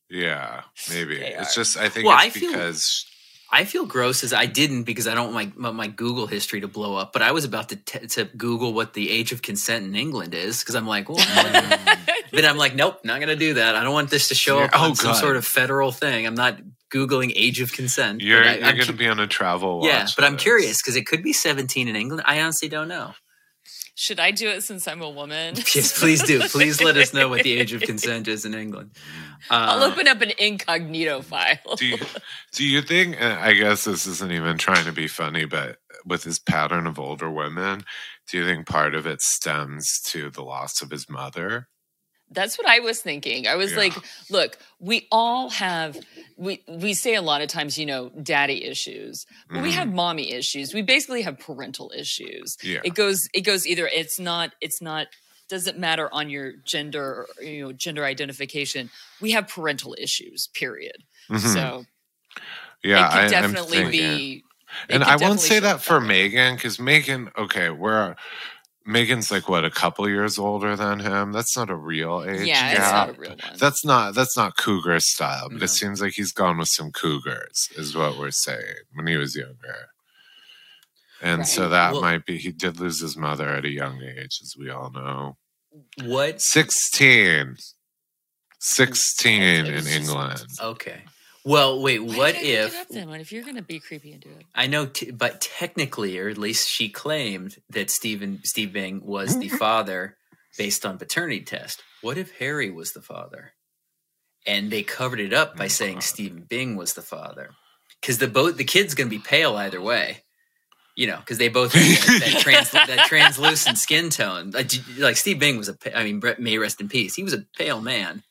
Yeah, maybe. They It's are. just I think Well, it's I feel- because I feel gross as I didn't because I don't want my my Google history to blow up. But I was about to t- to Google what the age of consent in England is because I'm like, well, [laughs] then I'm like, nope, not gonna do that. I don't want this to show up Yeah. on Oh, some God. sort of federal thing. I'm not googling age of consent. you're I, you're I'm going to cu- be on a travel. yeah, watch but I'm list. curious because it could be 17 in England. I honestly don't know. Should I do it since I'm a woman? [laughs] Yes, please do. Please let us know what the age of [laughs] consent is in England. I'll Uh, open up an incognito file. Do you, do you think? and I guess this isn't even trying to be funny, but with his pattern of older women, do you think part of it stems to the loss of his mother? That's what I was thinking. I was Yeah. like, look, we all have we we say a lot of times, you know, daddy issues. But we Mhm. have mommy issues. We basically have parental issues. Yeah. It goes it goes either it's not it's not doesn't matter on your gender or, you know gender identification. We have parental issues, period. Mhm. So yeah, it could I, definitely be and I won't say that for. Meghan because Meghan, okay, we're Meghan's like what a couple years older than him. That's not a real age Yeah, it's not a real one. That's not that's not cougar style, but No. it seems like he's gone with some cougars, is what we're saying when he was younger. And so that Well- might be he did lose his mother at a young age, as we all know. what? Sixteen. Sixteen in England. Okay. Well, wait. Why what did I look it if? up then? What if you're gonna be creepy and do it? I know, t- but technically, or at least she claimed that Stephen Steve Bing was the [laughs] father based on paternity test. What if Harry was the father? And they covered it up by Oh, saying God. Stephen Bing was the father, because the boat the kid's going to be pale either way. You know, because they both have that, that, [laughs] trans, that translucent skin tone. Like, d- like Steve Bing was a, I mean, Brett may rest in peace. He was a pale man,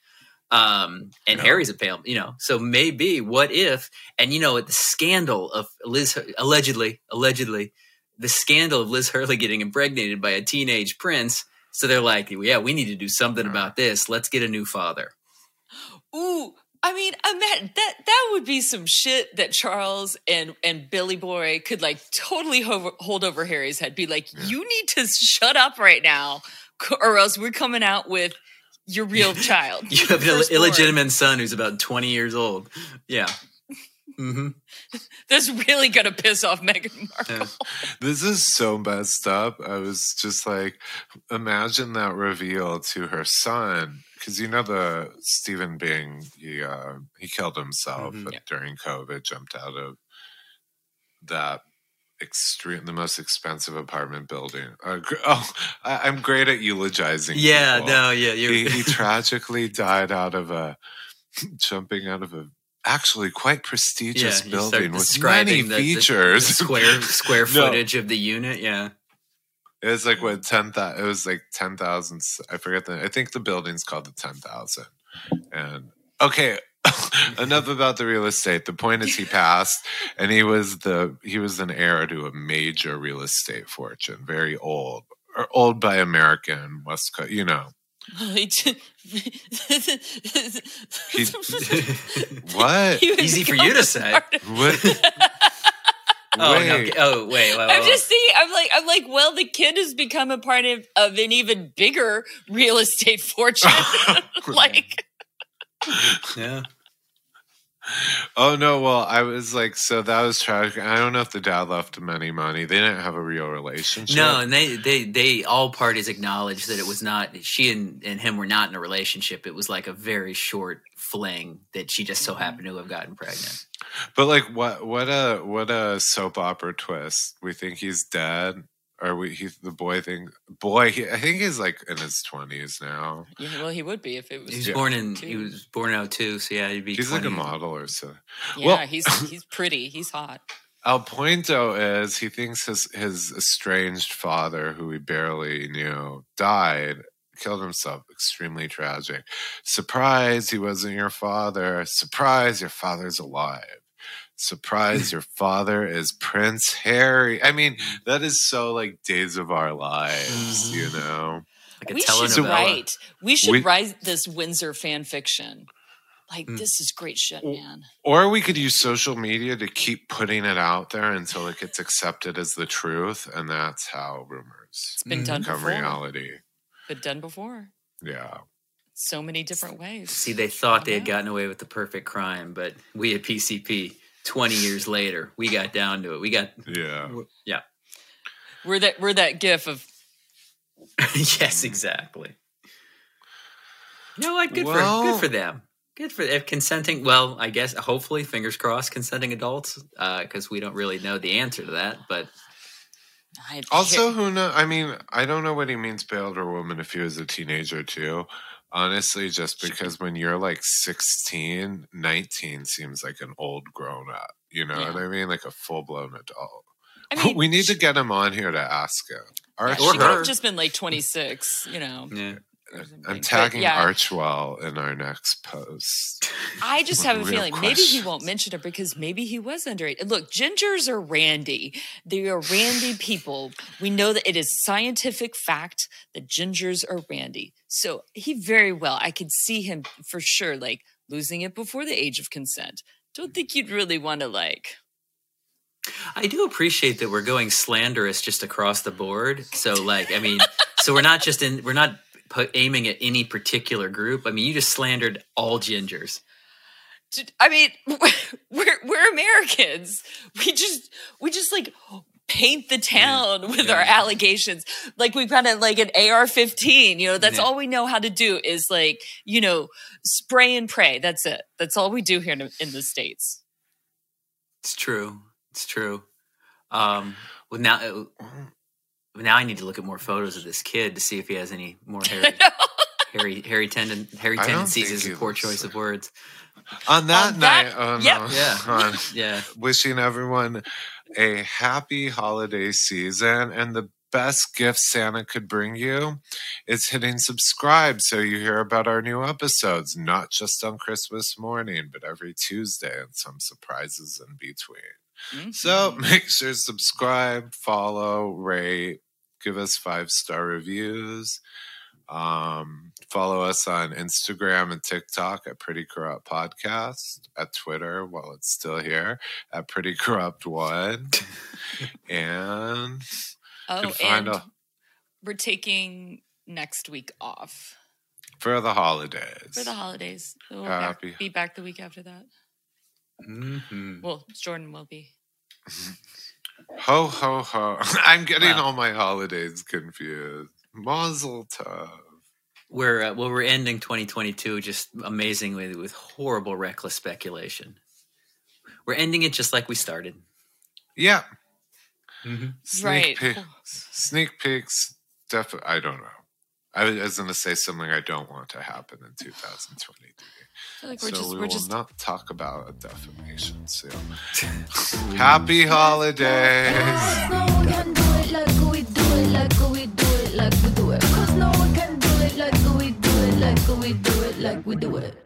Um, and Yeah. Harry's a pale, you know. So maybe what if? And you know, the scandal of Liz allegedly, allegedly, the scandal of Liz Hurley getting impregnated by a teenage prince. So they're like, yeah, we need to do something about this. Let's get a new father. Ooh, I mean, imagine that that would be some shit that Charles and and Billy Boy could like totally ho- hold over Harry's head. Be like, you need to shut up right now, or else we're coming out with your real [laughs] child. You have an Ill- illegitimate son who's about 20 years old. Yeah. [laughs] Mm-hmm. That's really gonna piss off Meghan Markle. Yeah. [laughs] This is so messed up. I was just like, imagine that reveal to her son, because you know the Stephen Bing, he uh, he killed himself Mhm. uh, during COVID, jumped out of that extreme, the most expensive apartment building. Uh, [laughs] oh, I, I'm great at eulogizing. Yeah, people. no, yeah. He, he [laughs] tragically died out of a jumping out of a actually quite prestigious start building with many the- the- features. the [laughs] square square No. footage of the unit. Yeah. It was like what ten thousand. It was like ten thousand. I forget the. I think the building's called the ten thousand. And okay, [laughs] enough about the real estate. The point is, he passed, and he was the he was an heir to a major real estate fortune, very old or old by American West Coast. You know He [laughs] what? He Easy for you to say. What? [laughs] Oh Wait. no! Oh wait, wait, I'm wait, just seeing. I'm like, I'm like, well, the kid has become a part of, of an even bigger real estate fortune. like, yeah. Oh no! Well, I was like, so that was tragic. I don't know if the dad left him any money. They didn't have a real relationship. No, and they they they all parties acknowledged that it was not she and, and him were not in a relationship. It was like a very short fling that she just so mm-hmm. happened to have gotten pregnant. But like, what what a what a soap opera twist. We think he's dead, or we he the boy thing. Boy, he, I think he's like in his twenties now. yeah, well, he would be if it was. He was Yeah. born in he was born out oh too, so yeah, he'd be. He's like a model or so. Yeah, well- he's [laughs] he's pretty. He's hot. Al Pointo is he thinks his his estranged father, who he barely knew, died, killed himself. Extremely tragic. Surprise, he wasn't your father. Surprise, your father's alive. Surprise, your father is Prince Harry. I mean, that is so like Days of Our Lives, you know. like a we should telenovela. write. We should We- write this Windsor fan fiction. Like Mm. this is great shit, man. Or we could use social media to keep putting it out there until it gets accepted as the truth, and that's how rumors It's been done become before. reality. Been done before. Yeah. So many different ways. See, they thought they had gotten away with the perfect crime, but we at PCP, twenty years later, we got down to it. We got Yeah. yeah, We're that we're that gif of [laughs] yes, exactly. You know what? Good for good for them. Good for if consenting. Well, I guess hopefully, fingers crossed, consenting adults, uh, because we don't really know the answer to that. But I, Also, who know? I mean, I don't know what he means by older woman if he was a teenager too. Honestly, just because when you're like 16, 19 seems like an old grown up. You know Yeah. what I mean? Like a full blown adult. I [laughs] mean, we need to get him on here to ask him. Yeah, Or she could her. have just been like 26, you know. yeah, or something. I'm tagging yeah, Archewell in our next post. I [laughs] just have a real feeling maybe he won't mention it because maybe he was underage. Look, gingers are randy. They are randy [sighs] people. We know that it is scientific fact that gingers are randy. So he very well, I could see him for sure, like losing it before the age of consent. Don't think you'd really want to like. I do appreciate that we're going slanderous just across the board. So, like, I mean, so we're not just in, we're not pu- aiming at any particular group. I mean, you just slandered all gingers. I mean, [laughs] we're we're Americans. We just we just like paint the town with our allegations. Like we've got a, like an AR-15. You know, that's Yeah. all we know how to do is like you know spray and pray. That's it. That's all we do here in, in the states. It's true. It's true. Um, well, now, uh, now I need to look at more photos of this kid to see if he has any more [laughs] hairy, hairy, hairy, tenden, hairy I don't tendencies. Is a poor choice like- of words. On that On night, that- oh yep. no. Yeah. [laughs] On- [laughs] Yeah. wishing everyone a happy holiday season and the best gift Santa could bring you is hitting subscribe so you hear about our new episodes, not just on Christmas morning, but every Tuesday and some surprises in between. So Mhm. make sure to subscribe, follow, rate, give us five star reviews. Um, follow us on Instagram and TikTok at Pretty Corrupt Podcast, at Twitter while it's still here at Pretty Corrupt One, [laughs] and oh, and a- we're taking next week off for the holidays. for the holidays. We'll Happy- back, be back the week after that. Mhm. Well, Jordan will be. [laughs] Ho ho ho! [laughs] I'm getting Wow. all my holidays confused. Mazel tov. We're uh, well, we're ending 2022 just amazingly with horrible, reckless speculation. We're ending it just like we started. Yeah. Mm-hmm. Sneak Right. peeks. Sneak peeks. Definitely. I don't know. I was going to say something I don't want to happen in 2023. I feel like so just we will just not talk about a defamation suit. [laughs] Happy holidays. No one can do it like we do it, like we do it, like we do it. Cause no one can do it like we do it, like we do it, like we do it.